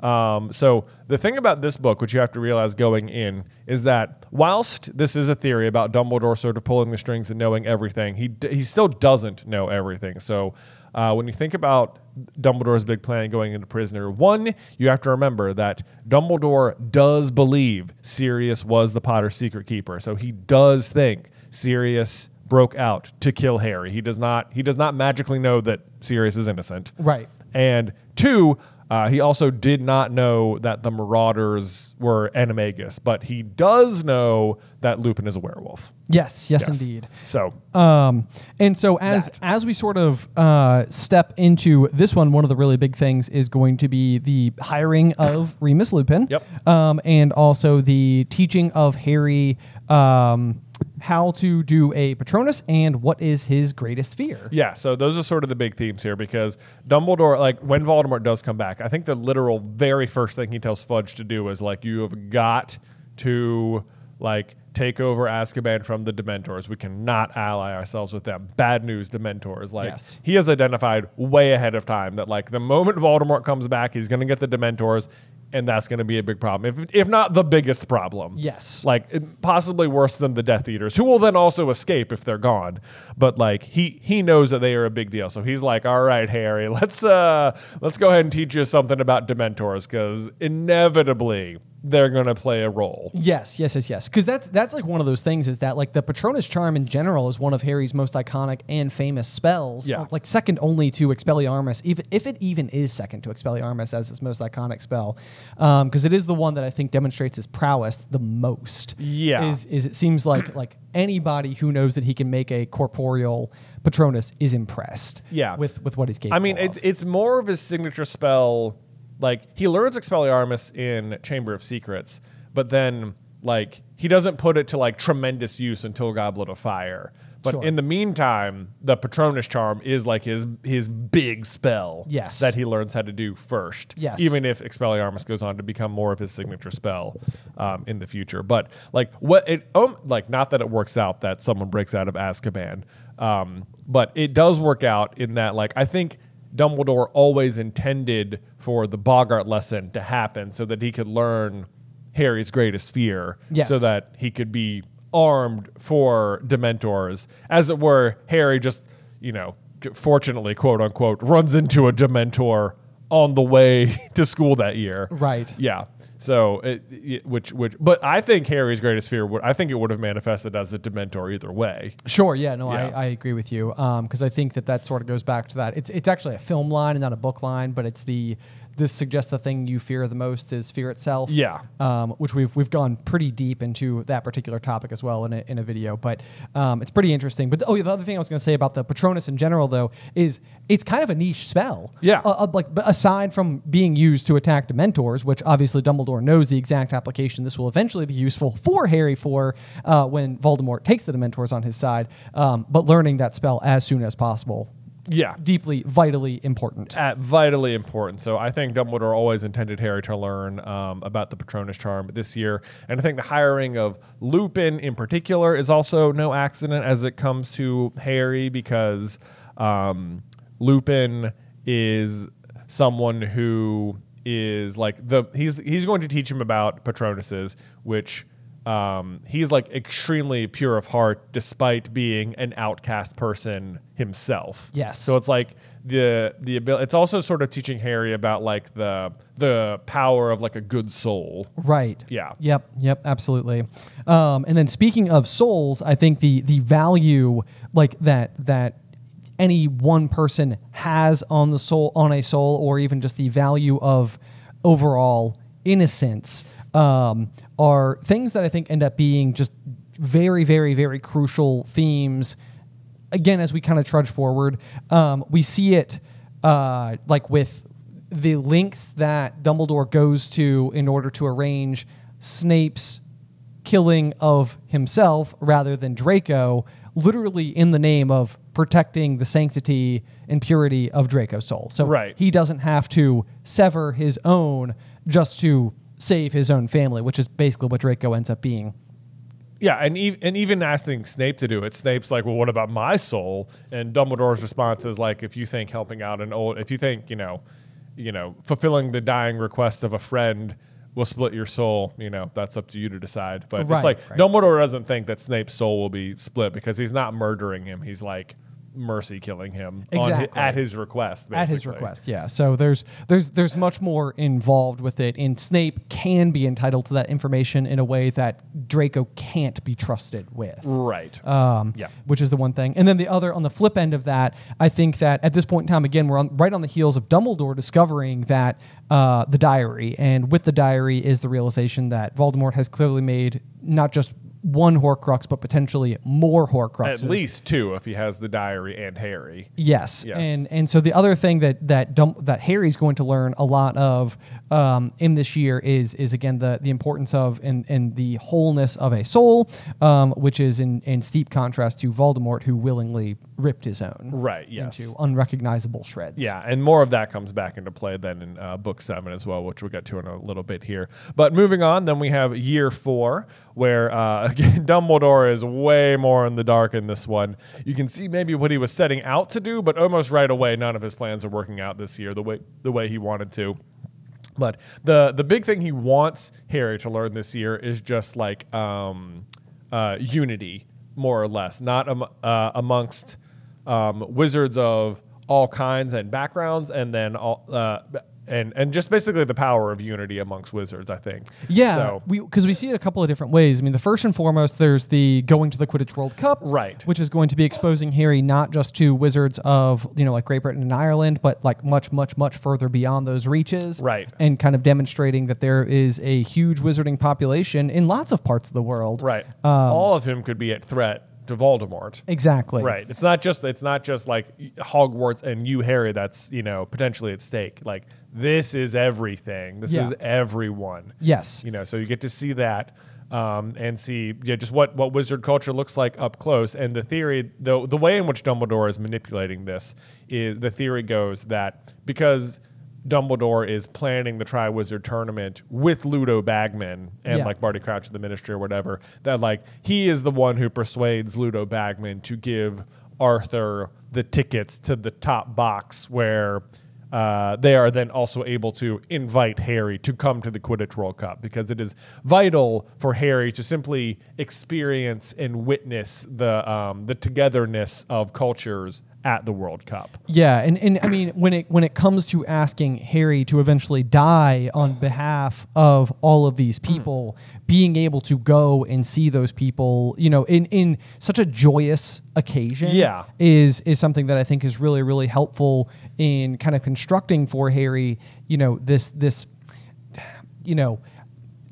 Um, so the thing about this book, which you have to realize going in, is that whilst this is a theory about Dumbledore sort of pulling the strings and knowing everything, he d- he still doesn't know everything. So uh, when you think about Dumbledore's big plan going into prisoner, one you have to remember that Dumbledore does believe Sirius was the Potter's secret keeper. So he does think Sirius broke out to kill Harry. He does not he does not magically know that Sirius is innocent. Right. And two, uh, he also did not know that the Marauders were Animagus, but he does know that Lupin is a werewolf. Yes, yes, Yes. indeed. So, Um, and so as That. as we sort of uh, step into this one, one of the really big things is going to be the hiring of Remus Lupin. Yep. Um, and also the teaching of Harry um, how to do a Patronus and what is his greatest fear. yeah, so those are sort of the big themes here because Dumbledore, like when Voldemort does come back, I think the literal very first thing he tells Fudge to do is like, you have got to like take over Azkaban from the Dementors. We cannot ally ourselves with them. Bad news, Dementors. Like Yes. he has identified way ahead of time that like the moment Voldemort comes back, he's going to get the Dementors, and that's going to be a big problem, if if not the biggest problem. Yes. like possibly worse than the Death Eaters, who will then also escape if they're gone. But like he he knows that they are a big deal, so he's like, all right, Harry, let's uh let's go ahead and teach you something about Dementors because inevitably they're going to play a role. Yes, yes, yes, yes. Because that's that's like one of those things is that like the Patronus charm in general is one of Harry's most iconic and famous spells. Yeah. Like second only to Expelliarmus, even if it even is second to Expelliarmus as his most iconic spell, um, because it is the one that I think demonstrates his prowess the most. Yeah. is is it seems like [CLEARS THROAT] like anybody who knows that he can make a corporeal Patronus is impressed. Yeah. with with what he's capable. I mean, of. it's it's more of his signature spell. Like he learns Expelliarmus in Chamber of Secrets, but then like he doesn't put it to like tremendous use until Goblet of Fire. But Sure. in the meantime, the Patronus charm is like his his big spell Yes. that he learns how to do first. Yes. Even if Expelliarmus goes on to become more of his signature spell um, in the future. But like what it um, like not that it works out that someone breaks out of Azkaban, um, but it does work out in that like I think Dumbledore always intended for the Boggart lesson to happen so that he could learn Harry's greatest fear, Yes. so that he could be armed for Dementors, as it were. Harry just you know fortunately quote unquote runs into a Dementor on the way [LAUGHS] to school that year. Right. Yeah. So, it, it- which, which, but I think Harry's greatest fear would, I think it would have manifested as a Dementor either way. Sure. Yeah. No, Yeah. I, I agree with you. Um, because I think that that sort of goes back to that. It's it's actually a film line and not a book line, but it's the this suggests the thing you fear the most is fear itself. Yeah. Um, which we've we've gone pretty deep into that particular topic as well in a, in a video, but um, it's pretty interesting. But oh, yeah, the other thing I was going to say about the Patronus in general, though, is it's kind of a niche spell. Yeah. Uh, uh, like aside from being used to attack Dementors, which obviously Dumbledore knows the exact application this will eventually be useful for Harry for uh, when Voldemort takes the Dementors on his side, um, but learning that spell as soon as possible, Yeah. deeply, vitally important. At vitally important. So I think Dumbledore always intended Harry to learn um, about the Patronus charm this year, and I think the hiring of Lupin in particular is also no accident as it comes to Harry because um, Lupin is someone who is like the he's he's going to teach him about Patronuses, which um, he's like extremely pure of heart despite being an outcast person himself. Yes. So it's like the the ability. It's also sort of teaching Harry about like the the power of like a good soul. Right. Yeah. Yep. Yep. Absolutely. Um, and then speaking of souls, I think the the value like that that any one person has on the soul on a soul, or even just the value of overall innocence, um, are things that I think end up being just very, very, very crucial themes again, as we kind of trudge forward, um, we see it uh, like with the links that Dumbledore goes to in order to arrange Snape's killing of himself rather than Draco, literally in the name of protecting the sanctity and purity of Draco's soul. So Right. he doesn't have to sever his own just to save his own family, which is basically what Draco ends up being. Yeah, and e- and even asking Snape to do it, Snape's like, "Well, what about my soul?" And Dumbledore's response is like, "If you think helping out an old, if you think you know, you know, fulfilling the dying request of a friend will split your soul, you know, that's up to you to decide." But Right, it's like right. Dumbledore doesn't think that Snape's soul will be split because he's not murdering him; he's like mercy killing him Exactly. at his request. at his request yeah so there's there's there's much more involved with it and snape can be entitled to that information in a way that draco can't be trusted with Right. um, Yeah. which is the one thing. And then the other, on the flip end of that, I think that at this point in time, again, we're on, right on the heels of Dumbledore discovering that uh, the diary, and with the diary is the realization that Voldemort has clearly made not just one Horcrux, but potentially more Horcruxes. At least two, if he has the diary and Harry. Yes. Yes. And and so the other thing that that Dum- that Harry's going to learn a lot of um, in this year is is again the the importance of and and the wholeness of a soul, um, which is in in steep contrast to Voldemort, who willingly ripped his own Right, yes. into unrecognizable shreds. Yeah, and more of that comes back into play then in uh, book seven as well, which we'll get to in a little bit here. But moving on, then we have year four, where uh, [LAUGHS] again Dumbledore is way more in the dark in this one. You can see maybe what he was setting out to do, but almost right away, none of his plans are working out this year the way the way he wanted to. But the the big thing he wants Harry to learn this year is just like um, uh, unity, more or less, not am, uh, amongst um, wizards of all kinds and backgrounds, and then all. And, and just basically the power of unity amongst wizards, I think. Yeah, So, we because we see it a couple of different ways. I mean, the first and foremost, there's the going to the Quidditch World Cup, Right. Which is going to be exposing Harry not just to wizards of you know like Great Britain and Ireland, but like much, much, much further beyond those reaches, Right. And kind of demonstrating that there is a huge wizarding population in lots of parts of the world, right. Um, all of him could be at threat to Voldemort. Exactly, Right. It's not just it's not just like Hogwarts and you, Harry. That's you know potentially at stake. Like this is everything. This Yeah. is everyone. Yes. You know, so you get to see that. um, and see yeah, just what, what wizard culture looks like up close. And the theory, the, the way in which Dumbledore is manipulating this, is the theory goes that because Dumbledore is planning the Triwizard Tournament with Ludo Bagman and Yeah. like Barty Crouch of the Ministry or whatever, that like he is the one who persuades Ludo Bagman to give Arthur the tickets to the top box where uh, they are then also able to invite Harry to come to the Quidditch World Cup because it is vital for Harry to simply experience and witness the um, the togetherness of cultures at the World Cup. Yeah, and, and I mean when it when it comes to asking Harry to eventually die on behalf of all of these Hmm. people, being able to go and see those people, you know, in in such a joyous occasion, Yeah. is is something that I think is really really helpful in kind of constructing for Harry, you know, this this you know,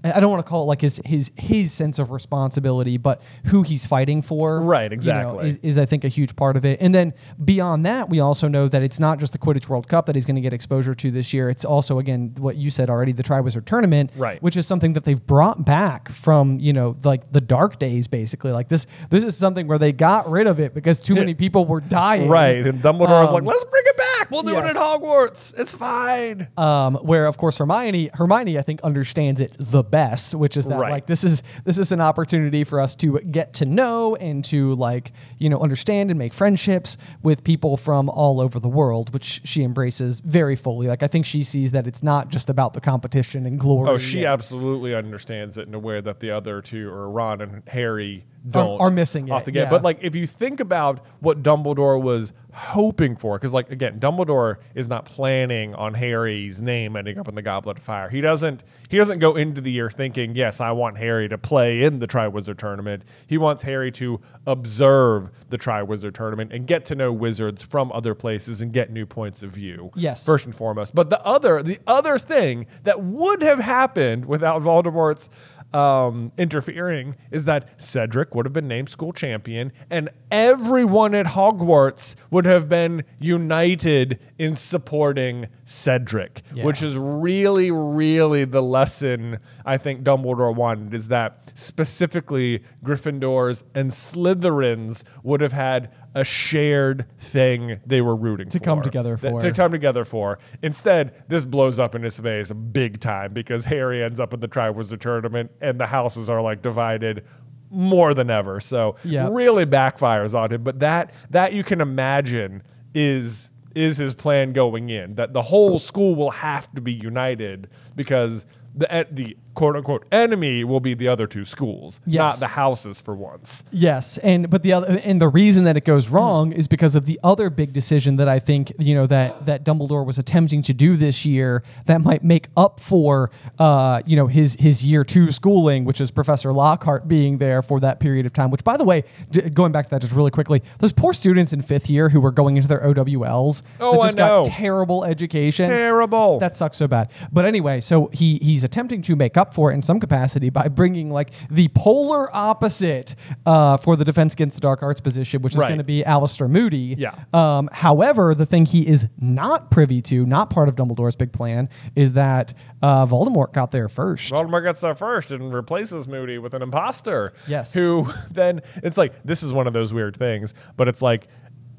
I don't want to call it like his his his sense of responsibility, but who he's fighting for, Right, you know, exactly. is, is I think a huge part of it. And then beyond that, we also know that it's not just the Quidditch World Cup that he's going to get exposure to this year. It's also again what you said already, the Triwizard Tournament, Right. Which is something that they've brought back from you know like the dark days, basically. Like this, this is something where they got rid of it because too many [LAUGHS] people were dying, Right. And Dumbledore was Um, like, let's bring it back. We'll do it at Hogwarts. It's fine. um, where of course Hermione Hermione I think understands it the best, which is that Right. like this is this is an opportunity for us to get to know and to like you know understand and make friendships with people from all over the world, which she embraces very fully. Like I think she sees that it's not just about the competition and glory. Oh, she absolutely understands it in a way that the other two, or Ron and Harry, Are- don't. are missing off it, the get. yeah. But like, if you think about what Dumbledore was hoping for, because like again, Dumbledore is not planning on Harry's name ending up in the Goblet of Fire. He doesn't. He doesn't go into the year thinking, "Yes, I want Harry to play in the Triwizard Tournament." He wants Harry to observe the Triwizard Tournament and get to know wizards from other places and get new points of view. Yes. First and foremost. But the other, the other thing that would have happened without Voldemort's um, interfering is that Cedric would have been named school champion, and everyone at Hogwarts would have been united in supporting Cedric, Yeah. which is really, really the lesson I think Dumbledore wanted. Is that specifically Gryffindors and Slytherins would have had a shared thing they were rooting To for come together for. to come together for. Instead, this blows up in his face big time because Harry ends up in the Triwizard Tournament and the houses are like divided more than ever. So Yeah. really backfires on him. But that that you can imagine is is his plan going in that the whole school will have to be united because the e- the quote unquote enemy will be the other two schools, Yes. not the houses for once. Yes, and but the other and the reason that it goes wrong is because of the other big decision that I think you know that that Dumbledore was attempting to do this year that might make up for uh, you know his his year two schooling, which is Professor Lockhart being there for that period of time. Which, by the way, d- going back to that just really quickly, those poor students in fifth year who were going into their OWLs Oh, that I just know. got terrible education. Terrible. That sucks so bad. But anyway, so he he's attempting to make up for it in some capacity by bringing like the polar opposite uh, for the defense against the dark arts position, which is Right. going to be Alastor Moody. Yeah. Um, however, the thing he is not privy to, not part of Dumbledore's big plan, is that uh, Voldemort got there first. Voldemort gets there first and replaces Moody with an imposter. Yes. Who [LAUGHS] then it's like this is one of those weird things, but it's like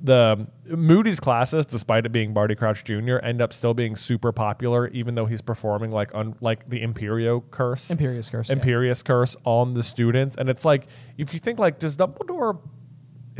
the Moody's classes, despite it being Barty Crouch Jr., end up still being super popular, even though he's performing like un, like the Imperio curse, Imperius curse, yeah. Imperius curse on the students. And it's like if you think like, does Dumbledore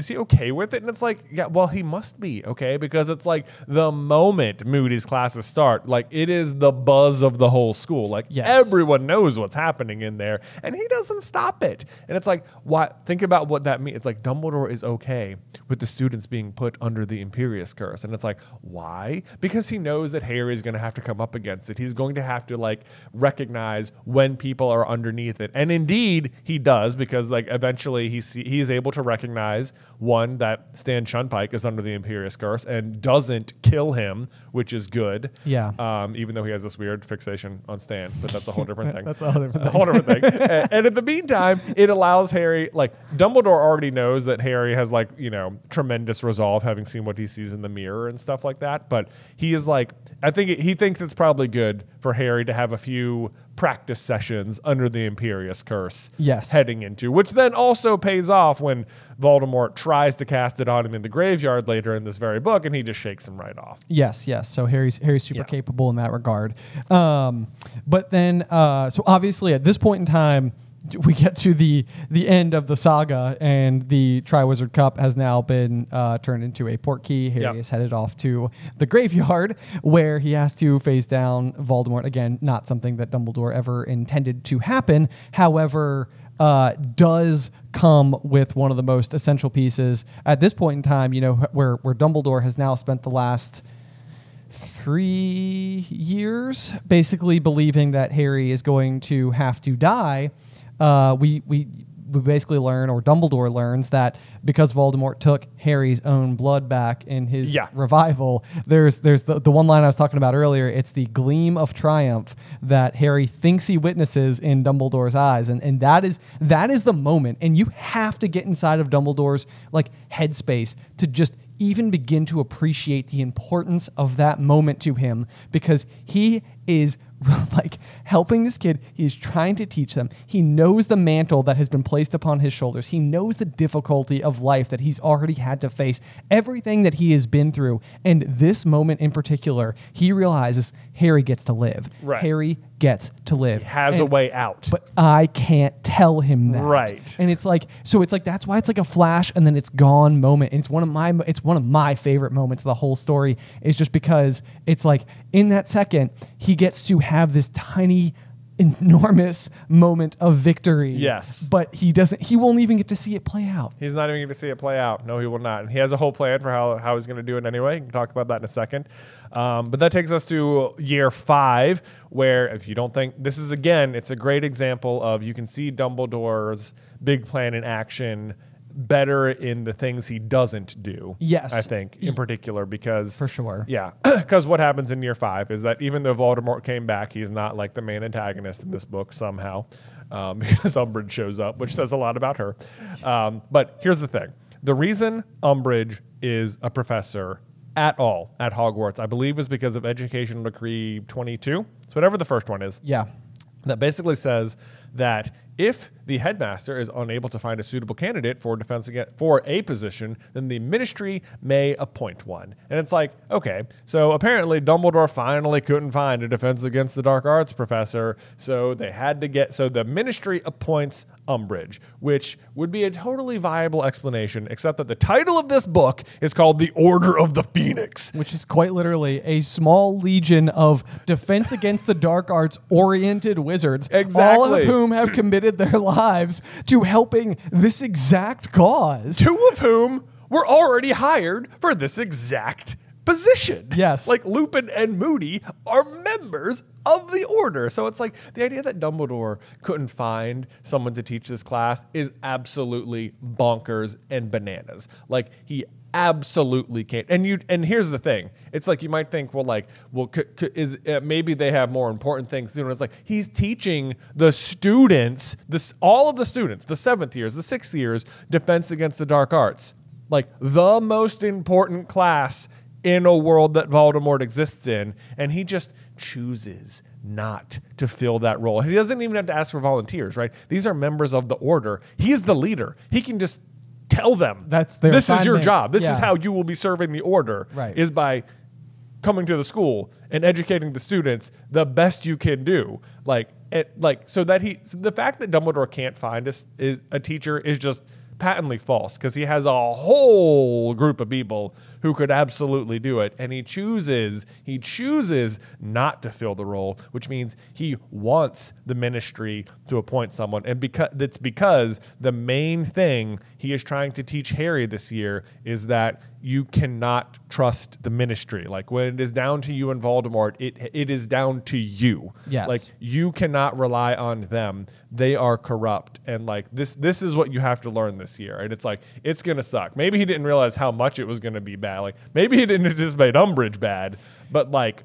is he okay with it? And it's like, yeah, well, he must be okay because it's like the moment Moody's classes start, like it is the buzz of the whole school. Like Yes. everyone knows what's happening in there, and he doesn't stop it. And it's like, why? Think about what that means. It's like Dumbledore is okay with the students being put under the Imperius curse, and it's like, why? Because he knows that Harry is going to have to come up against it. He's going to have to like recognize when people are underneath it, and indeed he does because like eventually he see, he's able to recognize one that Stan Shunpike is under the Imperius curse and doesn't kill him, which is good. Yeah. Um, even though he has this weird fixation on Stan, but that's a whole different [LAUGHS] thing. That's a whole different A whole different thing. [LAUGHS] and, and in the meantime, it allows Harry, like Dumbledore already knows that Harry has like you know tremendous resolve, having seen what he sees in the mirror and stuff like that. But he is like, I think it, he thinks it's probably good for Harry to have a few practice sessions under the Imperius curse Yes. heading into, which then also pays off when Voldemort tries to cast it on him in the graveyard later in this very book, and he just shakes him right off. Yes, yes. So Harry's Harry's super Yeah. capable in that regard. Um, but then, uh, so obviously at this point in time, we get to the the end of the saga, and the Triwizard Cup has now been uh, turned into a Portkey. Harry Yep. is headed off to the graveyard, where he has to face down Voldemort again. Not something that Dumbledore ever intended to happen. However. Uh, does come with one of the most essential pieces at this point in time. You know, where where Dumbledore has now spent the last three years, basically believing that Harry is going to have to die. Uh, we we we basically learn, or Dumbledore learns, that because Voldemort took Harry's own blood back in his Yeah. revival, there's there's the, the one line I was talking about earlier. It's the gleam of triumph that Harry thinks he witnesses in Dumbledore's eyes, and and that is that is the moment. And you have to get inside of Dumbledore's like headspace to just even begin to appreciate the importance of that moment to him because he is [LAUGHS] like helping this kid. He is trying to teach them. He knows the mantle that has been placed upon his shoulders. He knows the difficulty of life that he's already had to face, everything that he has been through. And this moment in particular, he realizes Harry gets to live. Right. Harry gets to live. Has a way out. but I can't tell him that. Right. And it's like so it's like that's why it's like a flash and then it's gone moment. And it's one of my it's one of my favorite moments of the whole story is just because it's like in that second he gets to have this tiny enormous moment of victory. Yes. But he doesn't he won't even get to see it play out. He's not even going to see it play out. No, he will not. And he has a whole plan for how, how he's going to do it anyway. We can talk about that in a second. Um, but that takes us to year five, where if you don't think this is again, it's a great example of you can see Dumbledore's big plan in action better in the things he doesn't do. Yes. I think in particular because For sure. yeah, [CLEARS THROAT] because what happens in year five is that even though Voldemort came back, he's not like the main antagonist in this book somehow, um, [LAUGHS] because Umbridge shows up, which says a lot about her. Um, but here's the thing: the reason Umbridge is a professor at all at Hogwarts, I believe, is because of Educational Decree 22. So whatever the first one is, Yeah. that basically says that if the headmaster is unable to find a suitable candidate for defense against, for a position, then the ministry may appoint one. And it's like, okay, so apparently Dumbledore finally couldn't find a defense against the dark arts professor, so they had to get so the ministry appoints Umbridge, which would be a totally viable explanation, except that the title of this book is called The Order of the Phoenix. which is quite literally a small legion of defense against the dark arts oriented wizards, all of whom have committed their lives to helping this exact cause. two of whom were already hired for this exact position. Yes. Like Lupin and Moody are members of the order. So it's like the idea that Dumbledore couldn't find someone to teach this class is absolutely bonkers and bananas. Like he absolutely can't. And you and here's the thing. It's like you might think, well, like, well, c- c- is uh, maybe they have more important things do. And it's like he's teaching the students, this all of the students, the seventh years, the sixth years, defense against the dark arts, like the most important class in a world that Voldemort exists in, and he just chooses not to fill that role. He doesn't even have to ask for volunteers, right? These are members of the order. He's the leader. He can just tell them That's their this is your assignment. job. This is Yeah. how you will be serving the order. Right. Is by coming to the school and educating the students the best you can do. Like it, like so that he so the fact that Dumbledore can't find us is a teacher is just patently false because he has a whole group of people who could absolutely do it. And he chooses he chooses not to fill the role which means he wants the ministry to appoint someone. And because that's because the main thing he is trying to teach Harry this year is that you cannot trust the ministry. Like when it is down to you and Voldemort it it is down to you. Yes. like you cannot rely on them. They are corrupt. And like this this is what you have to learn this year. And it's like it's gonna suck. Maybe he didn't realize how much it was gonna be bad like maybe he didn't just anticipate umbridge bad but like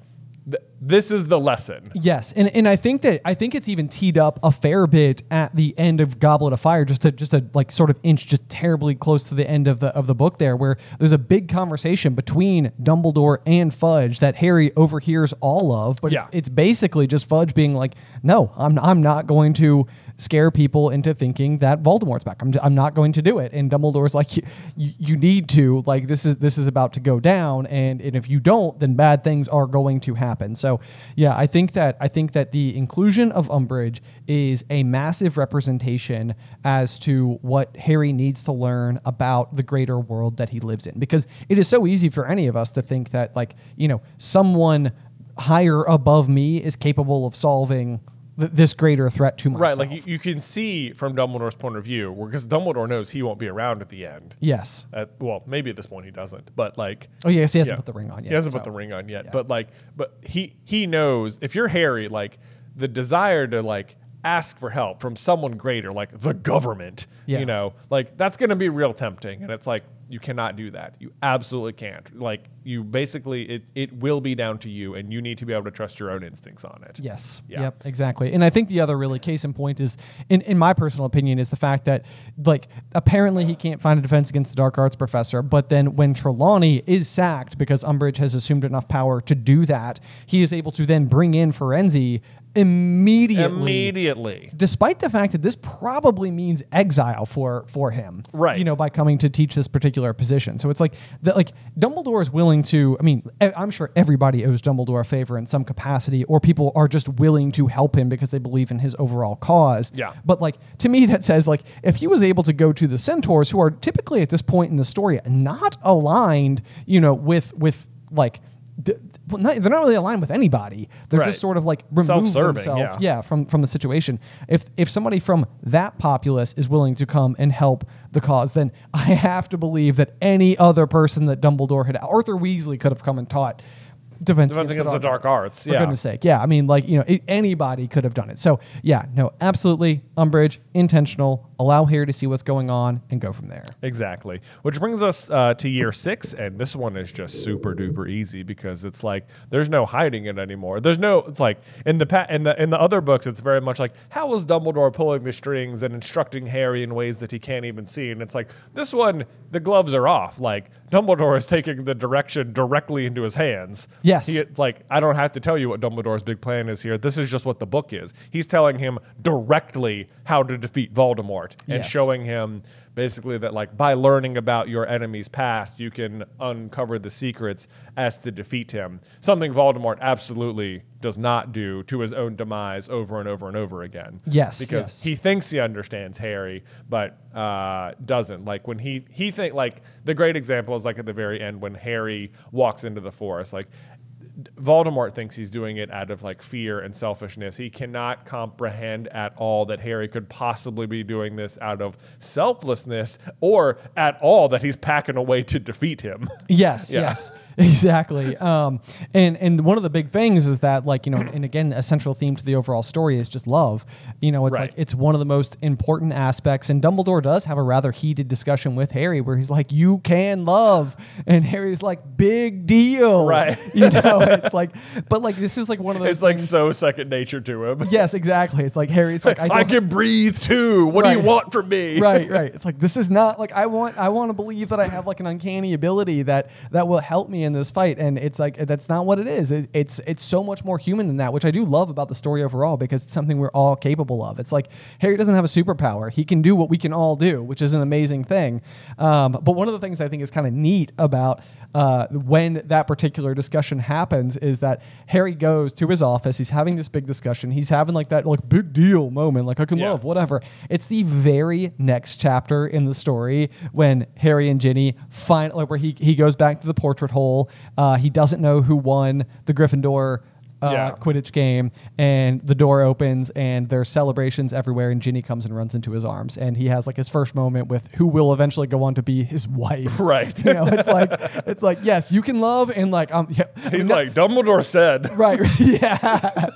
th- this is the lesson. Yes, and and I think that I think it's even teed up a fair bit at the end of Goblet of Fire, just to just a like sort of inch just terribly close to the end of the of the book there, where there's a big conversation between Dumbledore and Fudge that Harry overhears all of, but Yeah. it's, it's basically just Fudge being like, "No, I'm I'm not going to." Scare people into thinking that Voldemort's back. I'm, I'm not going to do it. And Dumbledore's like, you, you need to. Like this is this is about to go down, and, and if you don't, then bad things are going to happen. So, yeah, I think that I think that the inclusion of Umbridge is a massive representation as to what Harry needs to learn about the greater world that he lives in. Because it is so easy for any of us to think that, like, you know, someone higher above me is capable of solving th- this greater threat to myself. Right, like you, you can see from Dumbledore's point of view, because Dumbledore knows he won't be around at the end. yes. At, well, maybe at this point he doesn't, but like, Oh yes, he hasn't yeah. put the ring on yet. He hasn't so- put the ring on yet, yeah. but like, but he he knows if you're Harry, like the desire to like ask for help from someone greater, like the government, Yeah. you know, like that's going to be real tempting, and it's like you cannot do that. You absolutely can't. Like you basically, it it will be down to you, and you need to be able to trust your own instincts on it. Yes. Yeah. Yep. Exactly. And I think the other really case in point is, in, in my personal opinion, is the fact that like apparently he can't find a defense against the dark arts professor, but then when Trelawney is sacked because Umbridge has assumed enough power to do that, he is able to then bring in Firenze immediately. Immediately. Despite the fact that this probably means exile for for him, Right. You know, by coming to teach this particular position. So it's like that. Like Dumbledore is willing to. I mean, I'm sure everybody owes Dumbledore a favor in some capacity, or people are just willing to help him because they believe in his overall cause. Yeah. But like to me, that says like if he was able to go to the Centaurs, who are typically at this point in the story not aligned, you know, with with like. D- well, not, they're not really aligned with anybody. They're Right. just sort of like remove themselves. yeah. yeah, from from the situation. If if somebody from that populace is willing to come and help the cause, then I have to believe that any other person that Dumbledore had, Arthur Weasley could have come and taught defense, Defense against the dark arts, For yeah. goodness sake, yeah. I mean, like you know, it, anybody could have done it. So yeah, no, absolutely, Umbridge, intentional. Allow Harry to see what's going on and go from there. Exactly. Which brings us uh, to year six, and this one is just super duper easy because it's like there's no hiding it anymore. There's no. It's like in the pa- in the in the other books, it's very much like how is Dumbledore pulling the strings and instructing Harry in ways that he can't even see, and it's like this one, the gloves are off. Like Dumbledore is taking the direction directly into his hands. Yes. He, like I don't have to tell you what Dumbledore's big plan is here. This is just what the book is. He's telling him directly how to defeat Voldemort and Yes. showing him basically that like by learning about your enemy's past, you can uncover the secrets as to defeat him. Something Voldemort absolutely does not do to his own demise over and over and over again. Yes, because yes. he thinks he understands Harry, but uh, doesn't. Like when he he think like the great example is like at the very end when Harry walks into the forest, like. Voldemort thinks he's doing it out of like fear and selfishness. He cannot comprehend at all that Harry could possibly be doing this out of selflessness or at all that he's packing away to defeat him. Yes, [LAUGHS] Yeah. yes, [LAUGHS] exactly. Um, and and one of the big things is that like you know, and again, a central theme to the overall story is just love. You know, it's Right. like it's one of the most important aspects. And Dumbledore does have a rather heated discussion with Harry, where he's like, "You can love," and Harry's like, "Big deal," Right. [LAUGHS] You know, it's like, but like this is like one of those. it's like things- so second nature to him. [LAUGHS] Yes, exactly. It's like Harry's like, I, I, can breathe too. What do you want from me? right, right. It's like this is not like I want. I want to believe that I have like an uncanny ability that that will help me in this fight, and it's like that's not what it is. It, it's it's so much more human than that, which I do love about the story overall because it's something we're all capable of. It's like Harry doesn't have a superpower; he can do what we can all do, which is an amazing thing. Um, but one of the things I think is kind of neat about uh, when that particular discussion happens is that Harry goes to his office. He's having this big discussion. He's having like that like big deal moment, like I can Yeah. love whatever. It's the very next chapter in the story when Harry and Ginny find like where he he goes back to the portrait hole. Uh, he doesn't know who won the Gryffindor. Uh, Yeah. Quidditch game, and the door opens, and there's celebrations everywhere, and Ginny comes and runs into his arms, and he has like his first moment with who will eventually go on to be his wife. [LAUGHS] Right. You know, it's like it's like yes, you can love, and like um, yeah, [LAUGHS] He's no- like Dumbledore said. [LAUGHS] Right. Yeah.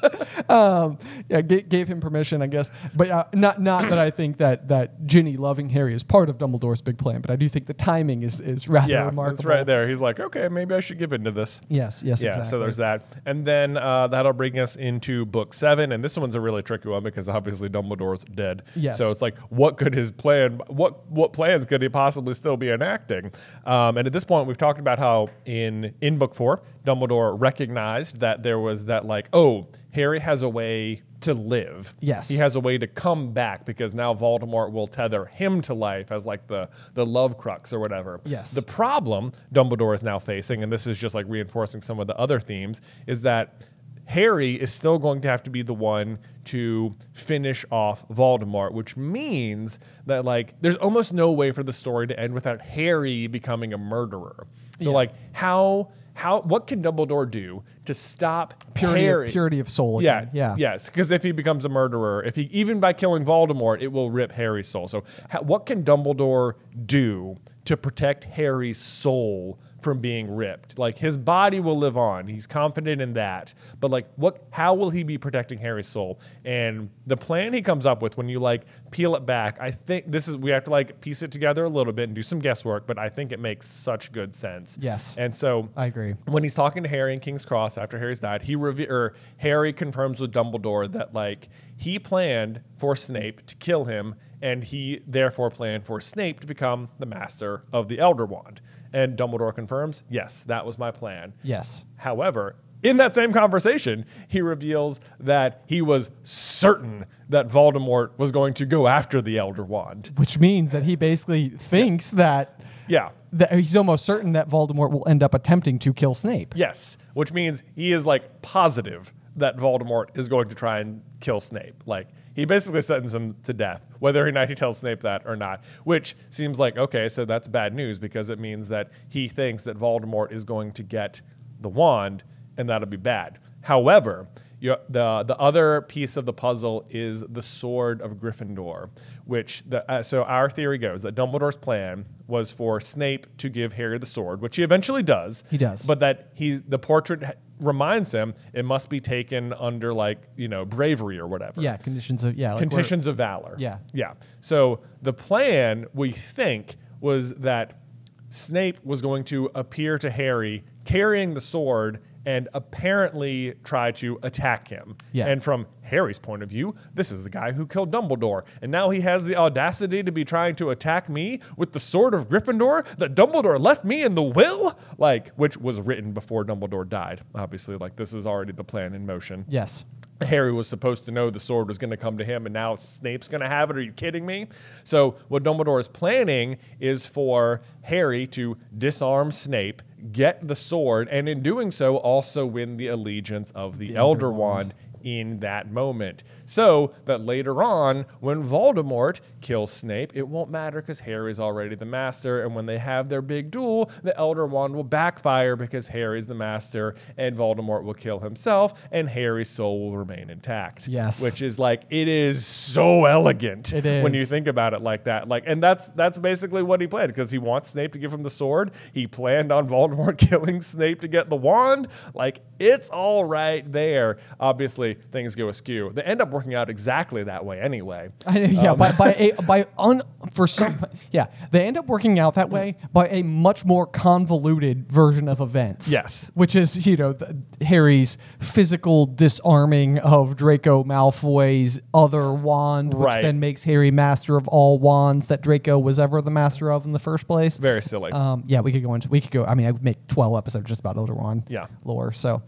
um, yeah, g- gave him permission, I guess. But uh, not not that I think that that Ginny loving Harry is part of Dumbledore's big plan, but I do think the timing is is rather Yeah, remarkable. that's right there. He's like, okay, maybe I should give into this. Yes, yes, yeah, exactly. so there's that. And then uh, that'll bring us into book seven. And this one's a really tricky one because obviously Dumbledore's dead. Yes. So it's like, what could his plan, what what plans could he possibly still be enacting? Um, and at this point, we've talked about how in, in book four, Dumbledore recognized that there was that, like, oh, Harry has a way to live. Yes. He has a way to come back because now Voldemort will tether him to life as like the, the love crux or whatever. Yes. The problem Dumbledore is now facing, and this is just like reinforcing some of the other themes, is that Harry is still going to have to be the one to finish off Voldemort, which means that like there's almost no way for the story to end without Harry becoming a murderer. So Yeah. like how how what can Dumbledore do to stop purity, Harry? of, purity of soul. Yeah, Again. yeah, yes. Because if he becomes a murderer, if he even by killing Voldemort, it will rip Harry's soul. So, ha- what can Dumbledore do to protect Harry's soul from being ripped? Like his body will live on. He's confident in that. But like, what? How will he be protecting Harry's soul? And the plan he comes up with, when you like peel it back, I think this is we have to like piece it together a little bit and do some guesswork. But I think it makes such good sense. Yes. And so I agree. when he's talking to Harry in King's Cross after Harry's died, he reve- or Harry confirms with Dumbledore that like he planned for Snape to kill him, and he therefore planned for Snape to become the master of the Elder Wand. And Dumbledore confirms, yes, that was my plan. Yes. However, in that same conversation, he reveals that he was certain that Voldemort was going to go after the Elder Wand. Which means that he basically thinks that Yeah. that he's almost certain that Voldemort will end up attempting to kill Snape. Yes, which means he is like positive that Voldemort is going to try and kill Snape. Like he basically sentenced him to death, whether or not he tells Snape that or not. Which seems like okay, so that's bad news because it means that he thinks that Voldemort is going to get the wand, and that'll be bad. However, you, the the other piece of the puzzle is the sword of Gryffindor, which the, uh, so our theory goes that Dumbledore's plan was for Snape to give Harry the sword, which he eventually does. He does. but that he the portrait reminds him it must be taken under like you know bravery or whatever. Yeah, conditions of yeah, like conditions of valor. Yeah. yeah. So the plan we think was that Snape was going to appear to Harry carrying the sword and apparently try to attack him. Yeah. And from Harry's point of view, this is the guy who killed Dumbledore. And now he has the audacity to be trying to attack me with the sword of Gryffindor that Dumbledore left me in the will? Like, which was written before Dumbledore died. Obviously, like, this is already the plan in motion. Yes. Harry was supposed to know the sword was going to come to him, and now Snape's going to have it. Are you kidding me? So, what Dumbledore is planning is for Harry to disarm Snape, get the sword, and in doing so, also win the allegiance of the, Elder, Elder Wand. Wand. In that moment, so that later on, when Voldemort kills Snape, it won't matter because Harry's already the master. And when they have their big duel, the Elder Wand will backfire because Harry's the master, and Voldemort will kill himself, and Harry's soul will remain intact. Yes. which is like it is so elegant. It when you think about it like that. Like, and that's that's basically what he planned because he wants Snape to give him the sword. He planned on Voldemort [LAUGHS] killing Snape to get the wand. Like, it's all right there. Obviously, things go askew. They end up working out exactly that way anyway. I, yeah, Um, by by a [LAUGHS] by un for some yeah, they end up working out that way by a much more convoluted version of events. Yes. which is you know the, Harry's physical disarming of Draco Malfoy's other wand, which Right. then makes Harry master of all wands that Draco was ever the master of in the first place. Very silly. Um, yeah, we could go into we could go. I mean, I would make twelve episodes just about Elder Wand. Yeah. lore. So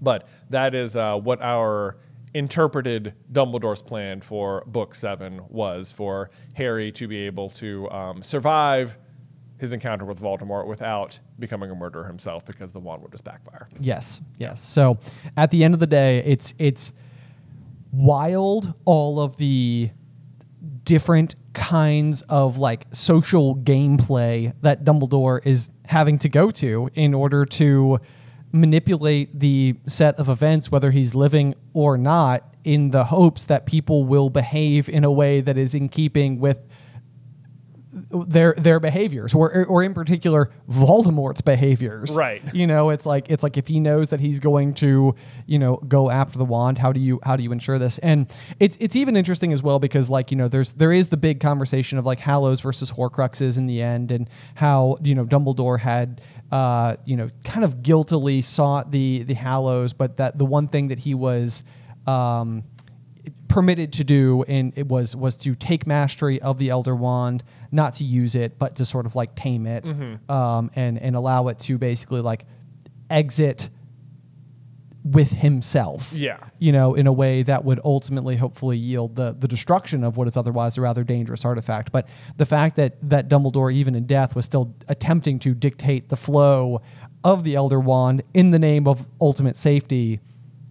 But that is uh, what our interpreted Dumbledore's plan for Book Seven was for Harry to be able to um, survive his encounter with Voldemort without becoming a murderer himself because the wand would just backfire. Yes, yes. So at the end of the day, it's it's wild all of the different kinds of like social gameplay that Dumbledore is having to go to in order to manipulate the set of events whether he's living or not in the hopes that people will behave in a way that is in keeping with their their behaviors or or in particular Voldemort's behaviors Right. you know it's like it's like if he knows that he's going to you know go after the wand how do you how do you ensure this and it's it's even interesting as well because like you know there's there is the big conversation of like Hallows versus Horcruxes in the end and how you know Dumbledore had uh you know kind of guiltily sought the the Hallows but that the one thing that he was um permitted to do and it was was to take mastery of the elder wand not to use it but to sort of like tame it um, and and allow it to basically like exit with himself Yeah. you know in a way that would ultimately hopefully yield the the destruction of what is otherwise a rather dangerous artifact but the fact that that Dumbledore even in death was still attempting to dictate the flow of the elder wand in the name of ultimate safety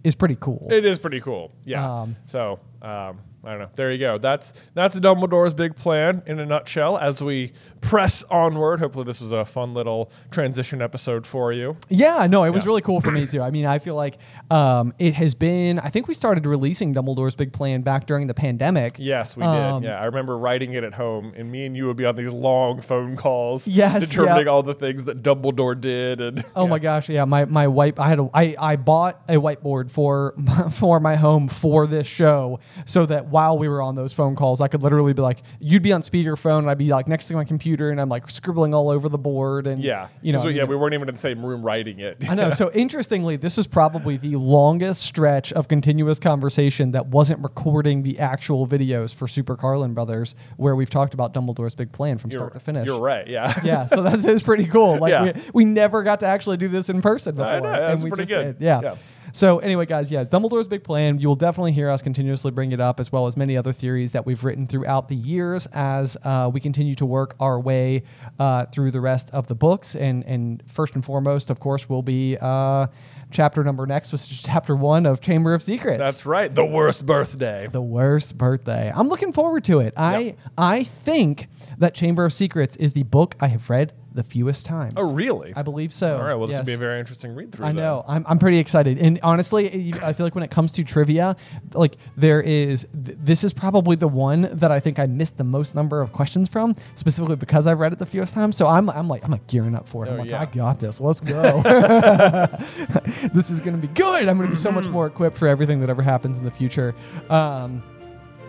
is pretty cool It is pretty cool. Yeah. Um, so um, I don't know. There you go. That's that's Dumbledore's big plan in a nutshell. As we press onward, hopefully this was a fun little transition episode for you. Yeah, no, it was Yeah. really cool for me too. I mean, I feel like um, it has been. I think we started releasing Dumbledore's Big Plan back during the pandemic. Yes, we Um, did. Yeah, I remember writing it at home, and me and you would be on these long phone calls, Yes, determining yeah. all the things that Dumbledore did. And Oh my gosh, yeah, my my white. I had a. I I bought a whiteboard for [LAUGHS] for my home for this show, so that while we were on those phone calls, I could literally be like, you'd be on speakerphone, and I'd be like next to my computer, and I'm like scribbling all over the board, and yeah, you know, So, yeah, we weren't even in the same room writing it. I know. So [LAUGHS] interestingly, this is probably the longest stretch of continuous conversation that wasn't recording the actual videos for Super Carlin Brothers, where we've talked about Dumbledore's big plan from you're, start to finish. You're right. Yeah. Yeah, so that's pretty cool. Like [LAUGHS] Yeah. we, we never got to actually do this in person before. Know, that's we pretty just good. did. Yeah. Yeah. So anyway, guys, yeah, Dumbledore's big plan. You will definitely hear us continuously bring it up, as well as many other theories that we've written throughout the years as uh, we continue to work our way uh, through the rest of the books. And and first and foremost, of course, will be uh, chapter number next, which is chapter one of Chamber of Secrets. That's right. The worst birthday. the worst birthday. I'm looking forward to it. I Yep. I think that Chamber of Secrets is the book I have read the fewest times. Oh, really? I believe so. All right. Well, this Yes. will be a very interesting read through. I know. I'm, I'm pretty excited. And honestly, I feel like when it comes to trivia, like there is, th- this is probably the one that I think I missed the most number of questions from, specifically because I've read it the fewest times. So I'm, I'm like, I'm like gearing up for it. I'm Oh, like, yeah. I got this. Let's go. [LAUGHS] [LAUGHS] this is going to be good. I'm going to be so much more equipped for everything that ever happens in the future. Um,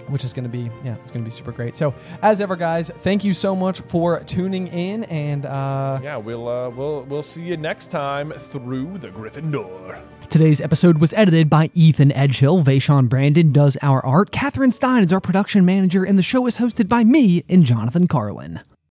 which is going to be yeah it's going to be super great so as ever guys thank you so much for tuning in and uh Yeah, we'll uh, we'll we'll see you next time through the Griffin Door. Today's episode was edited by Ethan Edghill. Vaishon Brandon does our art. Catherine Stein is our production manager, and the show is hosted by me and Jonathan Carlin.